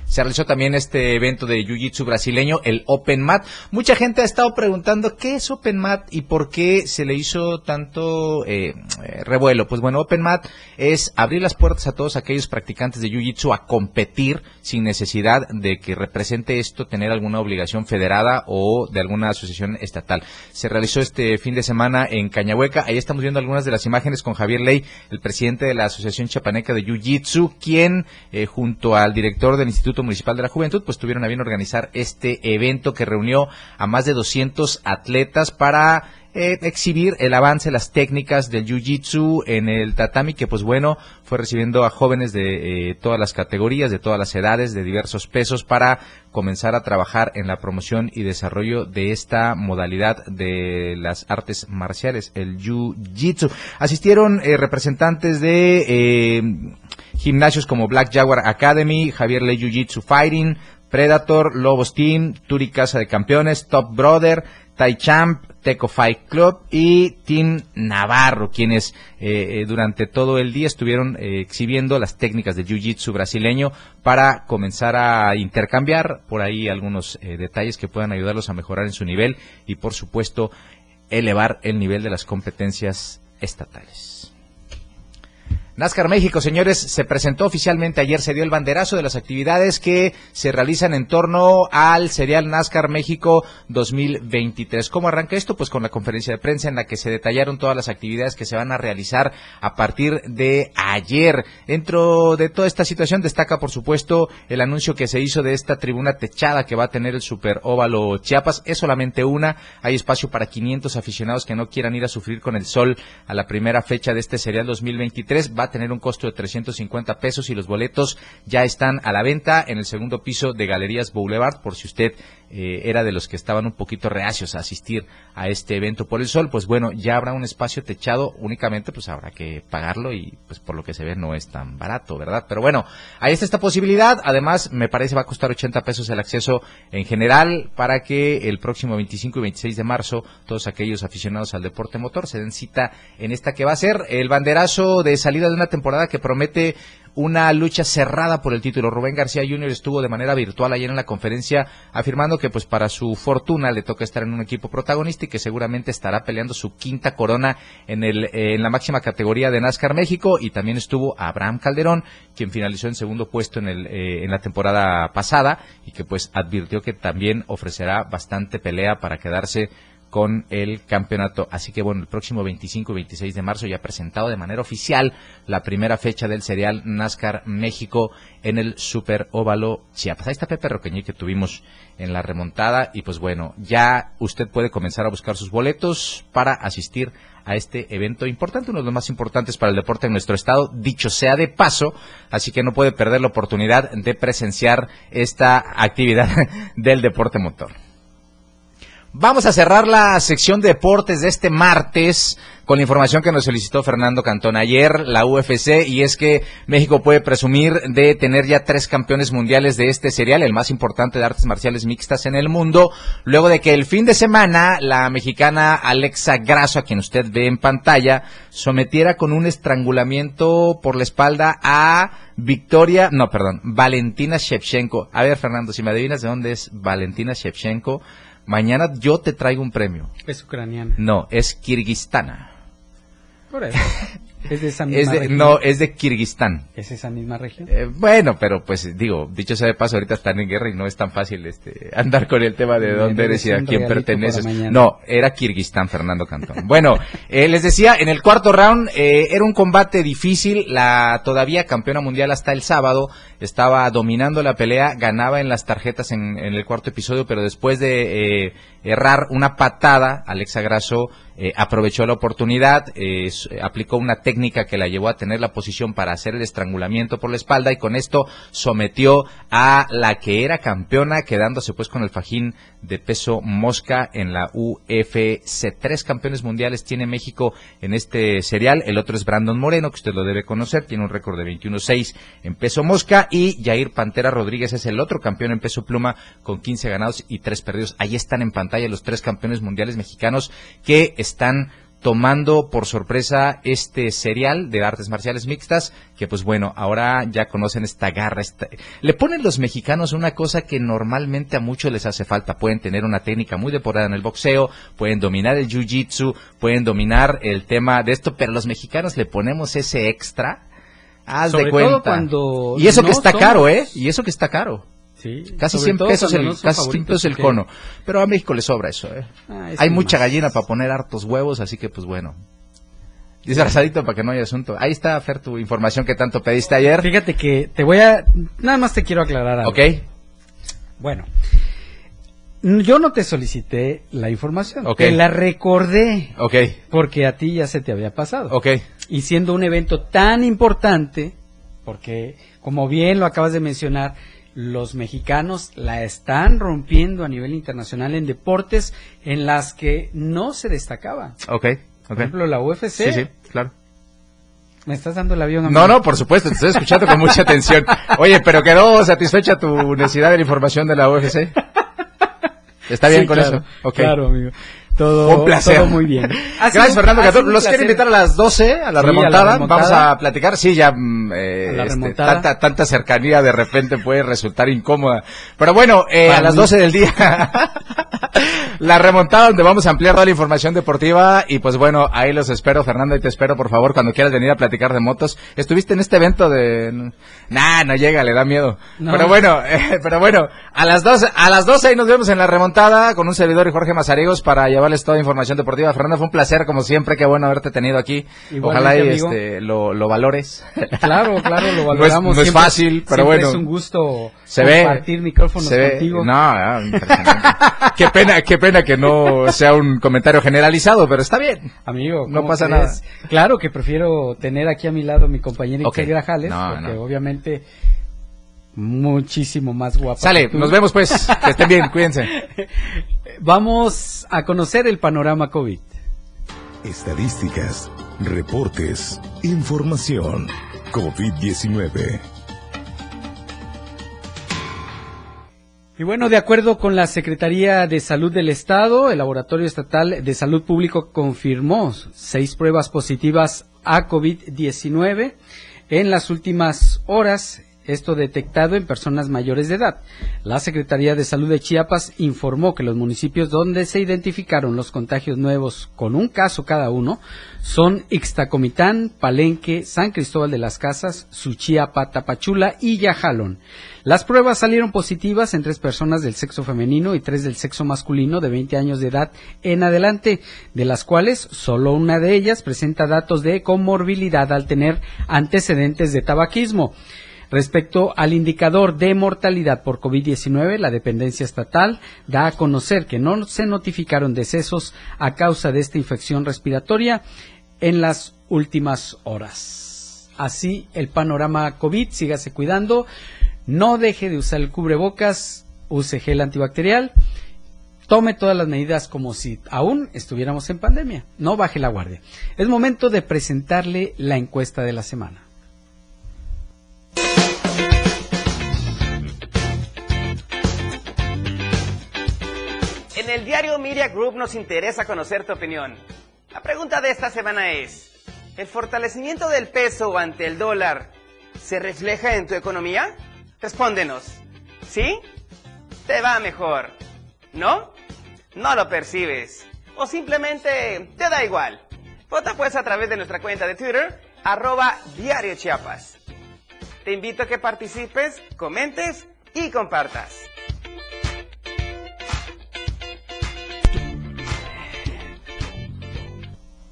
Se realizó también este evento de Jiu-Jitsu brasileño, el Open Mat. Mucha gente ha estado preguntando qué es Open Mat y por qué se le hizo tanto eh, eh, revuelo. Pues bueno, Open Mat es abrir las puertas a todos aquellos practicantes de Jiu-Jitsu a competir sin necesidad de que represente esto tener alguna obligación federada o de alguna asociación estatal. Se realizó este fin de semana en Cañahueca. Ahí estamos viendo algunas de las imágenes con Javier Ley, el presidente de la Asociación Chapaneca de Jiu-Jitsu, quien eh, junto al director del Instituto Municipal de la Juventud, pues tuvieron a bien organizar este evento que reunió a más de 200 atletas para eh, exhibir el avance, las técnicas del Jiu-Jitsu en el tatami, que pues bueno, fue recibiendo a jóvenes de eh, todas las categorías, de todas las edades, de diversos pesos, para comenzar a trabajar en la promoción y desarrollo de esta modalidad de las artes marciales, el Jiu-Jitsu. Asistieron eh, representantes de gimnasios como Black Jaguar Academy, Javier Ley Jiu Jitsu Fighting, Predator, Lobos Team, Turi Casa de Campeones, Top Brother, Tai Champ, Teco Fight Club y Team Navarro, quienes eh, eh, durante todo el día estuvieron eh, exhibiendo las técnicas del Jiu-Jitsu brasileño para comenzar a intercambiar por ahí algunos detalles que puedan ayudarlos a mejorar en su nivel y por supuesto elevar el nivel de las competencias estatales. NASCAR México, señores, se presentó oficialmente ayer, se dio el banderazo de las actividades que se realizan en torno al serial NASCAR México 2023. ¿Cómo arranca esto? Pues con la conferencia de prensa en la que se detallaron todas las actividades que se van a realizar a partir de ayer. Dentro de toda esta situación destaca, por supuesto, el anuncio que se hizo de esta tribuna techada que va a tener el Super Óvalo Chiapas. Es solamente una, hay espacio para 500 aficionados que no quieran ir a sufrir con el sol a la primera fecha de este serial 2023. Va tener un costo de 350 pesos y los boletos ya están a la venta en el segundo piso de Galerías Boulevard por si usted eh, era de los que estaban un poquito reacios a asistir a este evento por el sol, pues bueno, ya habrá un espacio techado únicamente, pues habrá que pagarlo y pues por lo que se ve no es tan barato, ¿verdad? Pero bueno, ahí está esta posibilidad. Además, me parece va a costar 80 pesos el acceso en general para que el próximo 25 y 26 de marzo todos aquellos aficionados al deporte motor se den cita en esta que va a ser el banderazo de salida de una temporada que promete una lucha cerrada por el título. Rubén García Jr. estuvo de manera virtual ayer en la conferencia afirmando que pues para su fortuna le toca estar en un equipo protagonista y que seguramente estará peleando su quinta corona en, el, eh, en la máxima categoría de NASCAR México y también estuvo Abraham Calderón, quien finalizó en segundo puesto en, el, eh, en la temporada pasada y que pues advirtió que también ofrecerá bastante pelea para quedarse con el campeonato. Así que bueno, el próximo 25 y 26 de marzo ya presentado de manera oficial la primera fecha del serial NASCAR México en el Super Óvalo Chiapas. Ahí está Pepe Roqueñi que tuvimos en la remontada y pues bueno, ya usted puede comenzar a buscar sus boletos para asistir a este evento importante, uno de los más importantes para el deporte en nuestro estado, dicho sea de paso, así que no puede perder la oportunidad de presenciar esta actividad del deporte motor. Vamos a cerrar la sección de deportes de este martes con la información que nos solicitó Fernando Cantón ayer, la UFC, y es que México puede presumir de tener ya tres campeones mundiales de este serial, el más importante de artes marciales mixtas en el mundo, luego de que el fin de semana la mexicana Alexa Grasso, a quien usted ve en pantalla, sometiera con un estrangulamiento por la espalda a Victoria, no, perdón, Valentina Shevchenko. A ver, Fernando, si me adivinas de dónde es Valentina Shevchenko, Mañana yo te traigo un premio. Es ucraniana. No, es kirguistana. Por eso. Es de esa misma región. No, es de Kirguistán. ¿Es esa misma región? Eh, bueno, pero pues digo, dicho sea de paso, ahorita están en guerra y no es tan fácil este andar con el tema de dónde eres y a quién perteneces. No, era Kirguistán, Fernando Cantón. bueno, eh, les decía, en el cuarto round eh, era un combate difícil. La todavía campeona mundial hasta el sábado estaba dominando la pelea, ganaba en las tarjetas en, en el cuarto episodio, pero después de errar una patada, Alexa Grasso eh, aprovechó la oportunidad, eh, aplicó una técnica que la llevó a tener la posición para hacer el estrangulamiento por la espalda y con esto sometió a la que era campeona, quedándose pues con el fajín de peso mosca en la UFC. Tres campeones mundiales tiene México en este serial. El otro es Brandon Moreno, que usted lo debe conocer, tiene un récord de 21-6 en peso mosca y Jair Pantera Rodríguez es el otro campeón en peso pluma con 15 ganados y 3 perdidos. Ahí están en pantalla los tres campeones mundiales mexicanos que están tomando por sorpresa este serial de artes marciales mixtas, que pues bueno, ahora ya conocen esta garra. Le ponen los mexicanos una cosa que normalmente a muchos les hace falta. Pueden tener una técnica muy depurada en el boxeo, pueden dominar el jiu-jitsu, pueden dominar el tema de esto, pero los mexicanos le ponemos ese extra. Haz de cuenta. y eso que está caro, ¿eh? Y eso que está caro. casi 100 pesos, el, casi 100 pesos el cono. Pero a México le sobra eso, ¿eh? Ah, Hay mucha gallina para poner hartos huevos, así que pues bueno. Disfrazadito para que no haya asunto. Ahí está, Fer, tu información que tanto pediste ayer. Fíjate que te voy a... Nada más te quiero aclarar algo. Ok. Bueno. Yo no te solicité la información. Te la recordé. Ok. Porque a ti ya se te había pasado. Ok. Y siendo un evento tan importante, porque como bien lo acabas de mencionar, los mexicanos la están rompiendo a nivel internacional en deportes en las que no se destacaba. Ok. Por ejemplo, la UFC. Sí, sí, claro. ¿Me estás dando el avión? No, no, por supuesto, te estoy escuchando con mucha atención. Oye, pero quedó satisfecha tu necesidad de la información de la UFC. ¿Está bien con eso? Okay. Claro, amigo. Todo, Un placer. todo muy bien. Gracias, Fernando. Los quiero invitar a las 12 a la, Sí, remontada. a la remontada. Vamos a platicar. Sí, ya mm, eh, A la este, tanta, tanta cercanía de repente puede resultar incómoda. Pero bueno, eh, a las mí. 12 del día, la remontada donde vamos a ampliar toda la información deportiva. Y pues bueno, ahí los espero, Fernando, y te espero, por favor, cuando quieras venir a platicar de motos. ¿Estuviste en este evento de...? Nah, no llega, le da miedo. No. Pero bueno, eh, pero bueno, a las 12, a las 12 ahí nos vemos en la remontada con un servidor y Jorge Mazariegos para toda información deportiva. Fernando, fue un placer como siempre, qué bueno haberte tenido aquí. Igualmente, Ojalá y este, lo, lo valores. Claro, claro, lo No es- valoramos. no es Siempre- fácil, pero bueno. Es un gusto Se ve. compartir micrófonos Se ve- contigo. No, ah, impresionante. qué pena, qué pena que no sea un comentario generalizado, pero está bien. Amigo, No ¿cómo pasa crees? Claro que prefiero tener aquí a mi lado mi compañera Ok. Itzel Grajales, No, porque no. obviamente muchísimo más guapa. Sale, nos vemos pues. Que estén bien, cuídense. Vamos a conocer el panorama COVID. Estadísticas, reportes, información. COVID-19. Y bueno, de acuerdo con la Secretaría de Salud del Estado, el Laboratorio Estatal de Salud Público confirmó seis pruebas positivas a COVID-19 en las últimas horas, esto detectado en personas mayores de edad. La Secretaría de Salud de Chiapas informó que los municipios donde se identificaron los contagios nuevos con un caso cada uno son Ixtacomitán, Palenque, San Cristóbal de las Casas, Suchiapa, Tapachula y Yajalón. Las pruebas salieron positivas en tres personas del sexo femenino y tres del sexo masculino de 20 años de edad en adelante, de las cuales solo una de ellas presenta datos de comorbilidad al tener antecedentes de tabaquismo. Respecto al indicador de mortalidad por COVID-19, la dependencia estatal da a conocer que no se notificaron decesos a causa de esta infección respiratoria en las últimas horas. Así el panorama COVID, sígase cuidando, no deje de usar el cubrebocas, use gel antibacterial, tome todas las medidas como si aún estuviéramos en pandemia, no baje la guardia. Es momento de presentarle la encuesta de la semana. En el diario Media Group nos interesa conocer tu opinión. La pregunta de esta semana es, ¿el fortalecimiento del peso ante el dólar se refleja en tu economía? Respóndenos. ¿Sí? Te va mejor. ¿No? No lo percibes. O simplemente te da igual. Vota pues a través de nuestra cuenta de Twitter, arroba Diario Chiapas. Te invito a que participes, comentes y compartas.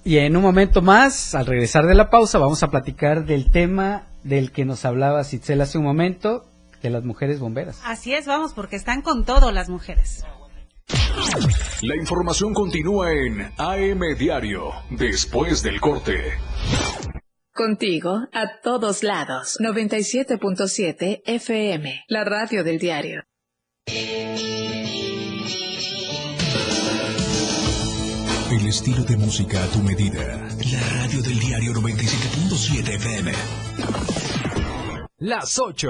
Y en un momento más, al regresar de la pausa, vamos a platicar del tema del que nos hablaba Citzel hace un momento, de las mujeres bomberas. Así es, vamos, porque están con todo las mujeres. La información continúa en AM Diario, después del corte. Contigo a todos lados. 97.7 FM, la radio del diario. El estilo de música a tu medida. La radio del diario 97.7 FM. Las 8.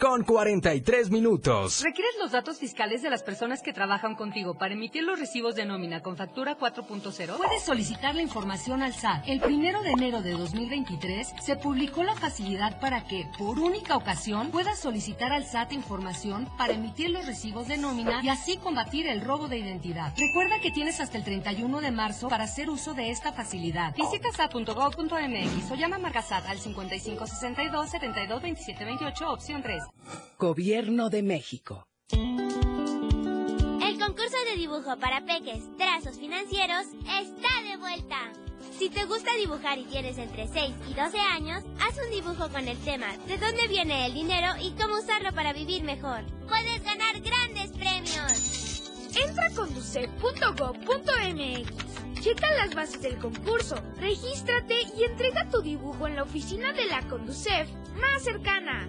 Con 43 minutos. ¿Requieres los datos fiscales de las personas que trabajan contigo para emitir los recibos de nómina con factura 4.0? Puedes solicitar la información al SAT. El primero de enero de 2023 se publicó la facilidad para que, por única ocasión, puedas solicitar al SAT información para emitir los recibos de nómina y así combatir el robo de identidad. Recuerda que tienes hasta el 31 de marzo para hacer uso de esta facilidad. Visita sat.gov.mx o llama a Marcasat al 5562 72 27 28 opción 3. Gobierno de México. El concurso de dibujo para peques, trazos financieros, está de vuelta. Si te gusta dibujar y tienes entre 6 y 12 años, haz un dibujo con el tema de dónde viene el dinero y cómo usarlo para vivir mejor. Puedes ganar grandes premios. Entra a conducef.gov.mx. Checa las bases del concurso, regístrate y entrega tu dibujo en la oficina de la Conducef más cercana.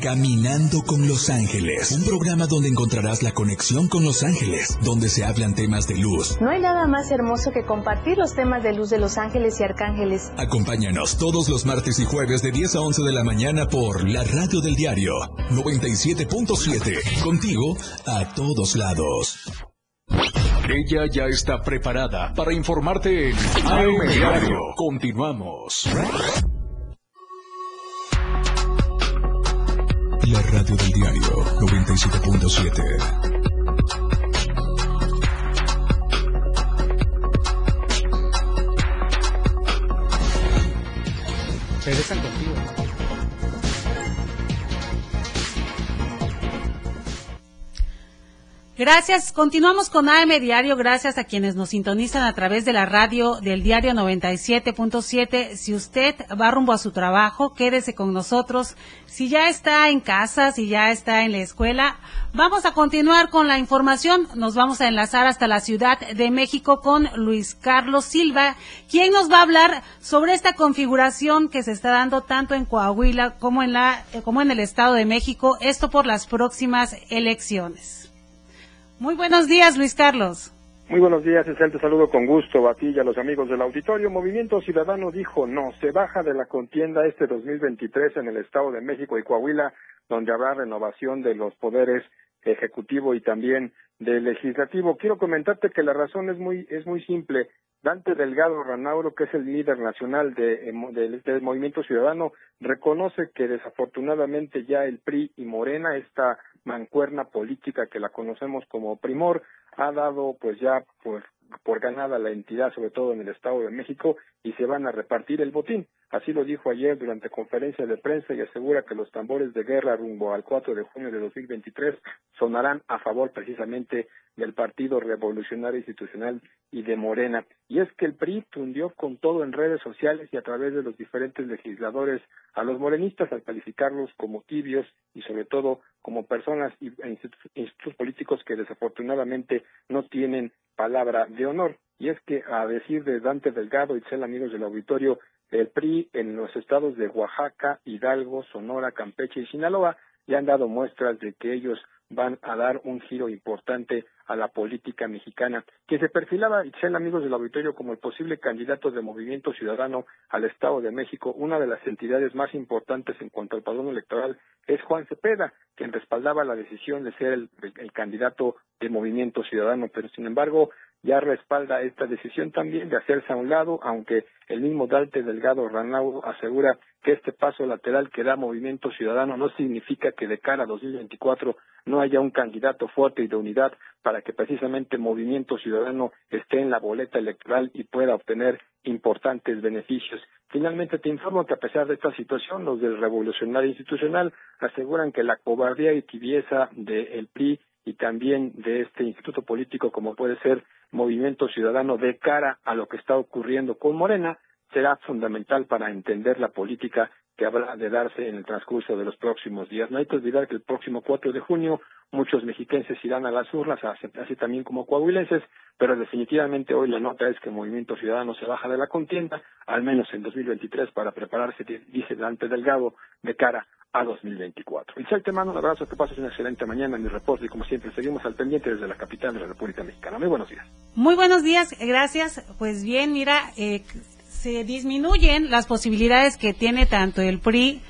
Caminando con Los Ángeles, un programa donde encontrarás la conexión con Los Ángeles, donde se hablan temas de luz. No hay nada más hermoso que compartir los temas de luz de Los Ángeles y Arcángeles. Acompáñanos todos los martes y jueves de 10 a 11 de la mañana por la radio del diario 97.7, contigo a todos lados. Ella ya está preparada para informarte en AM Diario. Continuamos. La radio del diario 97.7. Regresan contigo. Gracias. Continuamos con AM Diario. Gracias a quienes nos sintonizan a través de la radio del diario 97.7. Si usted va rumbo a su trabajo, quédese con nosotros. Si ya está en casa, si ya está en la escuela, vamos a continuar con la información. Nos vamos a enlazar hasta la Ciudad de México con Luis Carlos Silva, quien nos va a hablar sobre esta configuración que se está dando tanto en Coahuila como en la como en el Estado de México, esto por las próximas elecciones. Muy buenos días, Luis Carlos. Muy buenos días, Cecil, te saludo con gusto a ti y a los amigos del auditorio. Movimiento Ciudadano dijo no, se baja de la contienda este 2023 en el Estado de México y Coahuila, donde habrá renovación de los poderes ejecutivo y también del legislativo. Quiero comentarte que la razón es muy es muy simple. Dante Delgado Ranauro, que es el líder nacional de, de, del Movimiento Ciudadano, reconoce que desafortunadamente ya el PRI y Morena, esta mancuerna política que la conocemos como Primor, ha dado pues ya por ganada la entidad, sobre todo en el Estado de México, y se van a repartir el botín. Así lo dijo ayer durante conferencia de prensa y asegura que los tambores de guerra rumbo al 4 de junio de 2023 sonarán a favor precisamente del Partido Revolucionario Institucional y de Morena. Y es que el PRI tundió con todo en redes sociales y a través de los diferentes legisladores a los morenistas al calificarlos como tibios y sobre todo como personas e institutos políticos que desafortunadamente no tienen palabra de honor. Y es que, a decir de Dante Delgado y ser amigos del auditorio, el PRI en los estados de Oaxaca, Hidalgo, Sonora, Campeche y Sinaloa ya han dado muestras de que ellos van a dar un giro importante a la política mexicana, que se perfilaba, sean amigos del auditorio, como el posible candidato de Movimiento Ciudadano al Estado de México. Una de las entidades más importantes en cuanto al padrón electoral es Juan Cepeda, quien respaldaba la decisión de ser el, el candidato de Movimiento Ciudadano, pero sin embargo ya respalda esta decisión también de hacerse a un lado, aunque el mismo Dante Delgado Ranau asegura que este paso lateral que da Movimiento Ciudadano no significa que de cara a 2024 no haya un candidato fuerte y de unidad para que precisamente Movimiento Ciudadano esté en la boleta electoral y pueda obtener importantes beneficios. Finalmente te informo que a pesar de esta situación, los del Revolucionario Institucional aseguran que la cobardía y tibieza del PRI y también de este instituto político como puede ser Movimiento Ciudadano de cara a lo que está ocurriendo con Morena será fundamental para entender la política que habrá de darse en el transcurso de los próximos días. No hay que olvidar que el próximo 4 de junio muchos mexiquenses irán a las urnas, así también como coahuilenses, pero definitivamente hoy la nota es que el Movimiento Ciudadano se baja de la contienda, al menos en 2023, para prepararse, dice Dante Delgado, de cara a 2024. Isabel, te mando un abrazo, que pases una excelente mañana en mi reporte y como siempre seguimos al pendiente desde la capital de la República Mexicana. Muy buenos días. Muy buenos días, gracias. Pues bien, mira, eh, se disminuyen las posibilidades que tiene tanto el PRI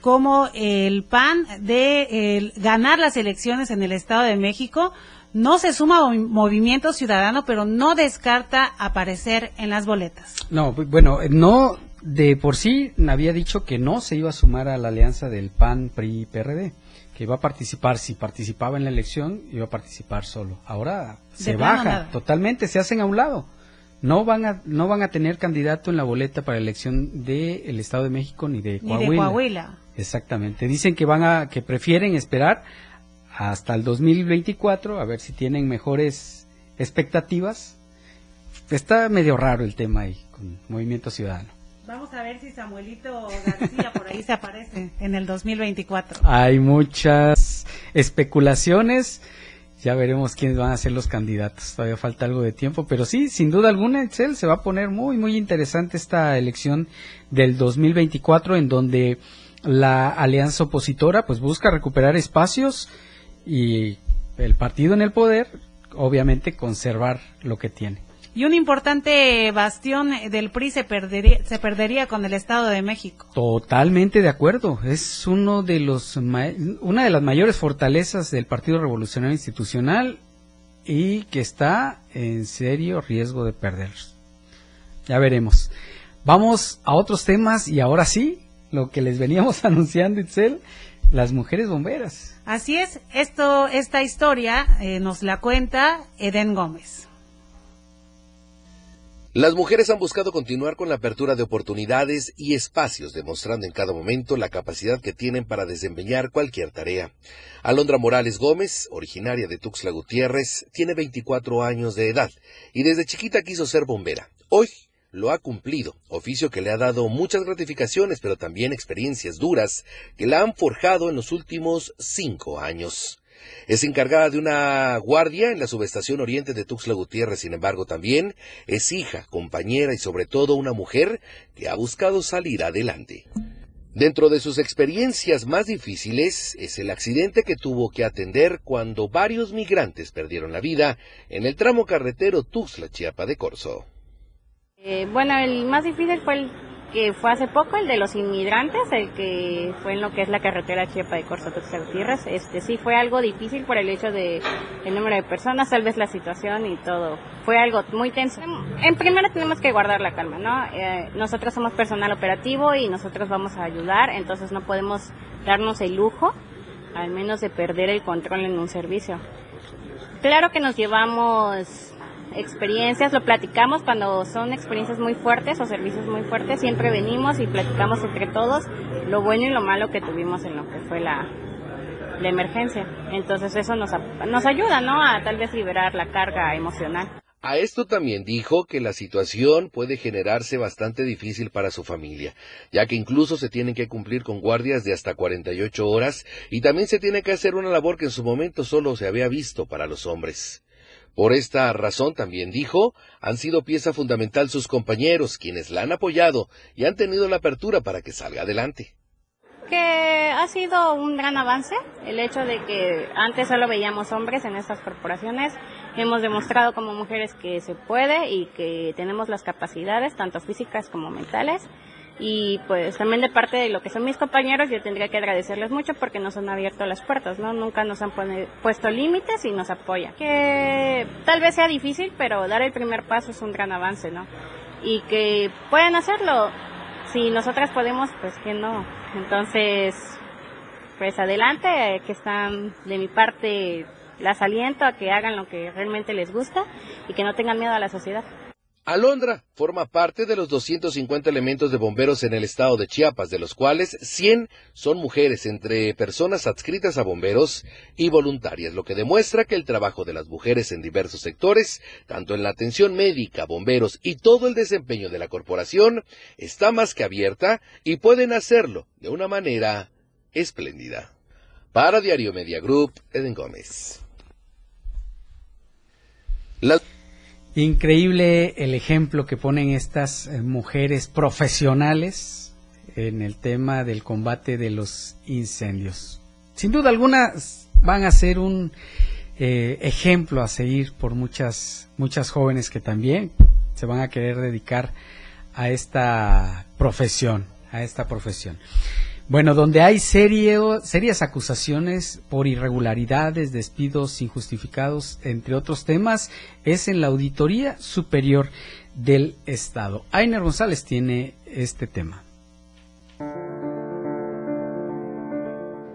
como el PAN de ganar las elecciones en el Estado de México. No se suma Movimiento Ciudadano, pero no descarta aparecer en las boletas. No, bueno, no de por sí había dicho que no se iba a sumar a la alianza del PAN, PRI PRD, que iba a participar, si participaba en la elección, iba a participar solo. Ahora se baja totalmente, se hacen a un lado. No van a no van a tener candidato en la boleta para la elección del Estado de México ni de Coahuila. Ni de Coahuila. Exactamente. Dicen que van a que prefieren esperar hasta el 2024 a ver si tienen mejores expectativas. Está medio raro el tema ahí con Movimiento Ciudadano. Vamos a ver si Samuelito García por ahí se aparece en el 2024. Hay muchas especulaciones. Ya veremos quiénes van a ser los candidatos. Todavía falta algo de tiempo, pero sí, sin duda alguna, Excel se va a poner muy, muy interesante esta elección del 2024 en donde la alianza opositora pues busca recuperar espacios y el partido en el poder obviamente conservar lo que tiene y un importante bastión del PRI se perdería, se perdería con el Estado de México. Totalmente de acuerdo. Es uno de los una de las mayores fortalezas del Partido Revolucionario Institucional y que está en serio riesgo de perderse. Ya veremos. Vamos a otros temas y ahora sí, lo que les veníamos anunciando, Itzel, las mujeres bomberas. Así es, esto, esta historia eh, nos la cuenta Eden Gómez. Las mujeres han buscado continuar con la apertura de oportunidades y espacios, demostrando en cada momento la capacidad que tienen para desempeñar cualquier tarea. Alondra Morales Gómez, originaria de Tuxtla Gutiérrez, tiene 24 años de edad y desde chiquita quiso ser bombera. Hoy lo ha cumplido, oficio que le ha dado muchas gratificaciones, pero también experiencias duras que la han forjado en los últimos cinco años. Es encargada de una guardia en la subestación oriente de Tuxtla Gutiérrez, sin embargo también es hija, compañera y sobre todo una mujer que ha buscado salir adelante. Dentro de sus experiencias más difíciles es el accidente que tuvo que atender cuando varios migrantes perdieron la vida en el tramo carretero Tuxtla-Chiapa de Corzo. Eh, bueno, el más difícil fue el que fue hace poco, el de los inmigrantes, el que fue en lo que es la carretera Chiapa de Corzo Gutiérrez. Este sí fue algo difícil por el hecho de el número de personas, tal vez la situación y todo. Fue algo muy tenso. En primera tenemos que guardar la calma, ¿no? Eh, nosotros somos personal operativo y nosotros vamos a ayudar, entonces no podemos darnos el lujo, al menos de perder el control en un servicio. Claro que nos llevamos experiencias, lo platicamos cuando son experiencias muy fuertes o servicios muy fuertes, siempre venimos y platicamos entre todos lo bueno y lo malo que tuvimos en lo que fue la, emergencia. Entonces eso nos, nos ayuda, ¿no? A tal vez liberar la carga emocional. A esto también dijo que la situación puede generarse bastante difícil para su familia, ya que incluso se tienen que cumplir con guardias de hasta 48 horas y también se tiene que hacer una labor que en su momento solo se había visto para los hombres. Por esta razón, también dijo, han sido pieza fundamental sus compañeros, quienes la han apoyado y han tenido la apertura para que salga adelante. Que ha sido un gran avance el hecho de que antes solo veíamos hombres en estas corporaciones. Hemos demostrado como mujeres que se puede y que tenemos las capacidades, tanto físicas como mentales y pues también de parte de lo que son mis compañeros yo tendría que agradecerles mucho porque nos han abierto las puertas, ¿no? Nunca nos han puesto límites y nos apoyan. Que tal vez sea difícil, pero dar el primer paso es un gran avance, ¿no? Y que pueden hacerlo. Si nosotras podemos, pues que no. Entonces, pues adelante, que están de mi parte las aliento a que hagan lo que realmente les gusta y que no tengan miedo a la sociedad. Alondra forma parte de los 250 elementos de bomberos en el estado de Chiapas, de los cuales 100 son mujeres entre personas adscritas a bomberos y voluntarias, lo que demuestra que el trabajo de las mujeres en diversos sectores, tanto en la atención médica, bomberos y todo el desempeño de la corporación, está más que abierta y pueden hacerlo de una manera espléndida. Para Diario Media Group, Eden Gómez. Increíble el ejemplo que ponen estas eh, mujeres profesionales en el tema del combate de los incendios. Sin duda alguna van a ser un eh, ejemplo a seguir por muchas muchas jóvenes que también se van a querer dedicar a esta profesión, a esta profesión. Bueno, donde hay serias acusaciones por irregularidades, despidos injustificados, entre otros temas, es en la Auditoría Superior del Estado. Ainer González tiene este tema.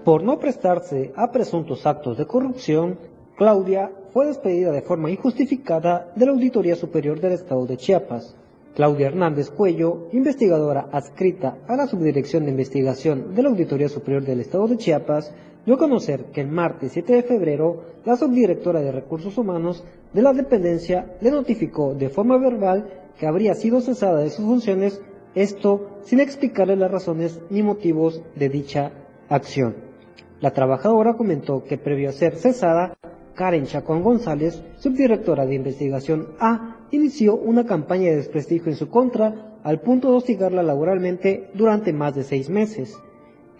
Por no prestarse a presuntos actos de corrupción, Claudia fue despedida de forma injustificada de la Auditoría Superior del Estado de Chiapas. Claudia Hernández Cuello, investigadora adscrita a la Subdirección de Investigación de la Auditoría Superior del Estado de Chiapas, dio a conocer que el martes 7 de febrero, la subdirectora de Recursos Humanos de la dependencia le notificó de forma verbal que habría sido cesada de sus funciones, esto sin explicarle las razones ni motivos de dicha acción. La trabajadora comentó que previo a ser cesada, Karen Chacón González, subdirectora de investigación A, inició una campaña de desprestigio en su contra al punto de hostigarla laboralmente durante más de seis meses.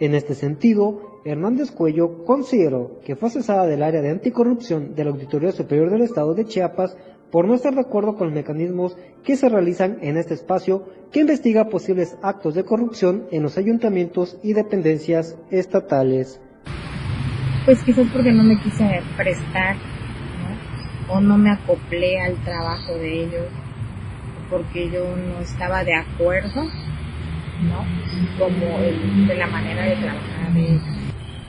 En este sentido, Hernández Cuello consideró que fue cesada del área de anticorrupción de la Auditoría Superior del Estado de Chiapas por no estar de acuerdo con los mecanismos que se realizan en este espacio que investiga posibles actos de corrupción en los ayuntamientos y dependencias estatales pues quizás porque no me quise prestar. O no me acoplé al trabajo de ellos, porque yo no estaba de acuerdo, ¿no? Como de la manera de trabajar de ellos.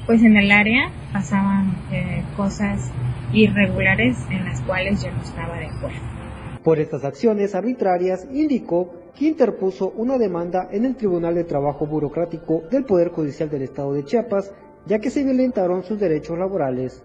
Pues en el área pasaban eh, cosas irregulares en las cuales yo no estaba de acuerdo. Por estas acciones arbitrarias, indicó que interpuso una demanda en el Tribunal de Trabajo Burocrático del Poder Judicial del Estado de Chiapas ya que se violentaron sus derechos laborales.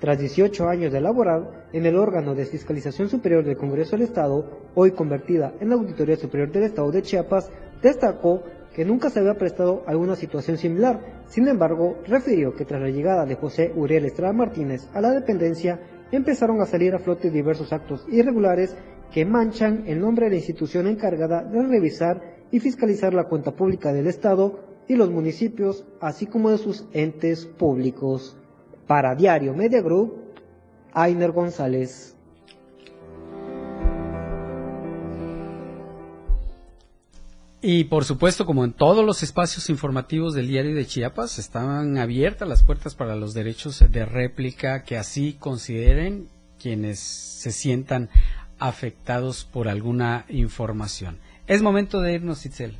Tras 18 años de laborar en el órgano de fiscalización superior del Congreso del Estado, hoy convertida en la Auditoría Superior del Estado de Chiapas, destacó que nunca se había prestado alguna situación similar. Sin embargo, refirió que tras la llegada de José Uriel Estrada Martínez a la dependencia, empezaron a salir a flote diversos actos irregulares que manchan el nombre de la institución encargada de revisar y fiscalizar la cuenta pública del Estado y los municipios, así como de sus entes públicos. Para Diario Media Group, Ainer González. Y por supuesto, como en todos los espacios informativos del diario de Chiapas, están abiertas las puertas para los derechos de réplica que así consideren quienes se sientan afectados por alguna información. Es momento de irnos, Itzel.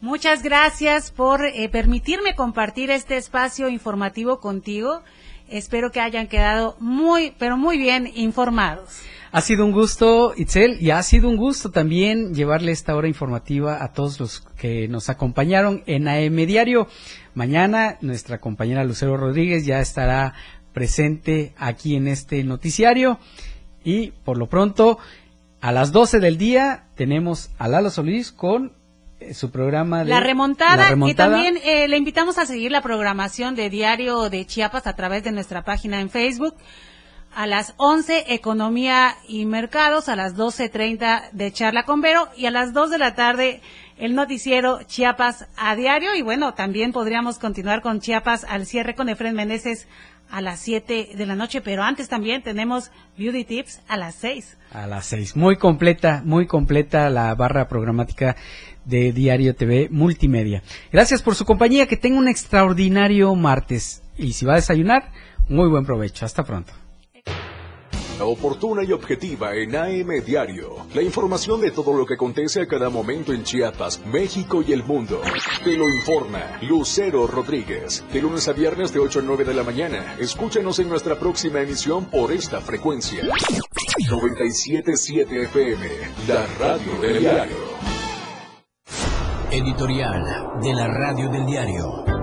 Muchas gracias por eh, permitirme compartir este espacio informativo contigo. Espero que hayan quedado muy, pero muy bien informados. Ha sido un gusto, Itzel, y ha sido un gusto también llevarle esta hora informativa a todos los que nos acompañaron en AM Diario. Mañana nuestra compañera Lucero Rodríguez ya estará presente aquí en este noticiario. Y por lo pronto, a las 12 del día tenemos a Lalo Solís con su programa de la remontada, y también eh, le invitamos a seguir la programación de Diario de Chiapas a través de nuestra página en Facebook. A las 11 Economía y Mercados, a las 12.30 de Charla con Vero y a las 2 de la tarde el noticiero Chiapas a diario. Y bueno, también podríamos continuar con Chiapas al cierre con Efren Meneses a las 7 de la noche, pero antes también tenemos Beauty Tips a las 6. A las 6, muy completa, muy completa la barra programática de Diario TV Multimedia. Gracias por su compañía, que tenga un extraordinario martes. Y si va a desayunar, muy buen provecho. Hasta pronto. Oportuna y objetiva en AM Diario. La información de todo lo que acontece a cada momento en Chiapas, México y el mundo. Te lo informa Lucero Rodríguez. De lunes a viernes de 8 a 9 de la mañana. Escúchanos en nuestra próxima emisión por esta frecuencia. 977 FM, la radio del diario. Editorial de la Radio del Diario.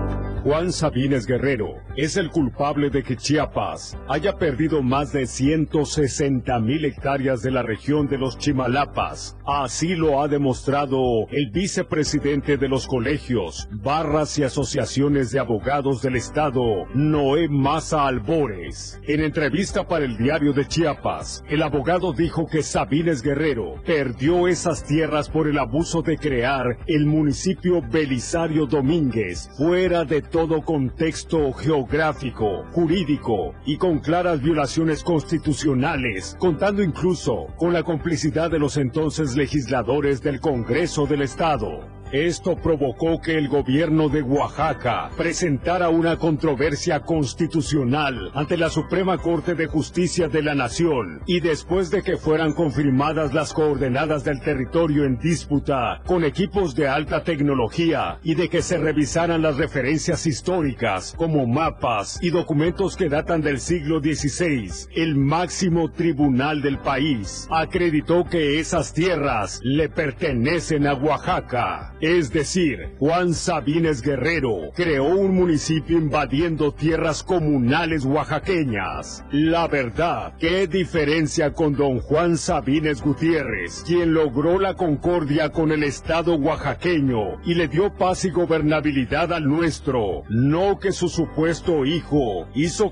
Juan Sabines Guerrero es el culpable de que Chiapas haya perdido más de 160 mil hectáreas de la región de los Chimalapas. Así lo ha demostrado el vicepresidente de los colegios, barras y asociaciones de abogados del Estado, Noé Maza Albores. En entrevista para el diario de Chiapas, el abogado dijo que Sabines Guerrero perdió esas tierras por el abuso de crear el municipio Belisario Domínguez fuera de todo contexto geográfico, jurídico y con claras violaciones constitucionales, contando incluso con la complicidad de los entonces legisladores del Congreso del Estado. Esto provocó que el gobierno de Oaxaca presentara una controversia constitucional ante la Suprema Corte de Justicia de la Nación y después de que fueran confirmadas las coordenadas del territorio en disputa con equipos de alta tecnología y de que se revisaran las referencias históricas como mapas y documentos que datan del siglo XVI, el máximo tribunal del país acreditó que esas tierras le pertenecen a Oaxaca. Es decir, Juan Sabines Guerrero creó un municipio invadiendo tierras comunales oaxaqueñas. La verdad, qué diferencia con don Juan Sabines Gutiérrez, quien logró la concordia con el Estado oaxaqueño y le dio paz y gobernabilidad al nuestro, no que su supuesto hijo hizo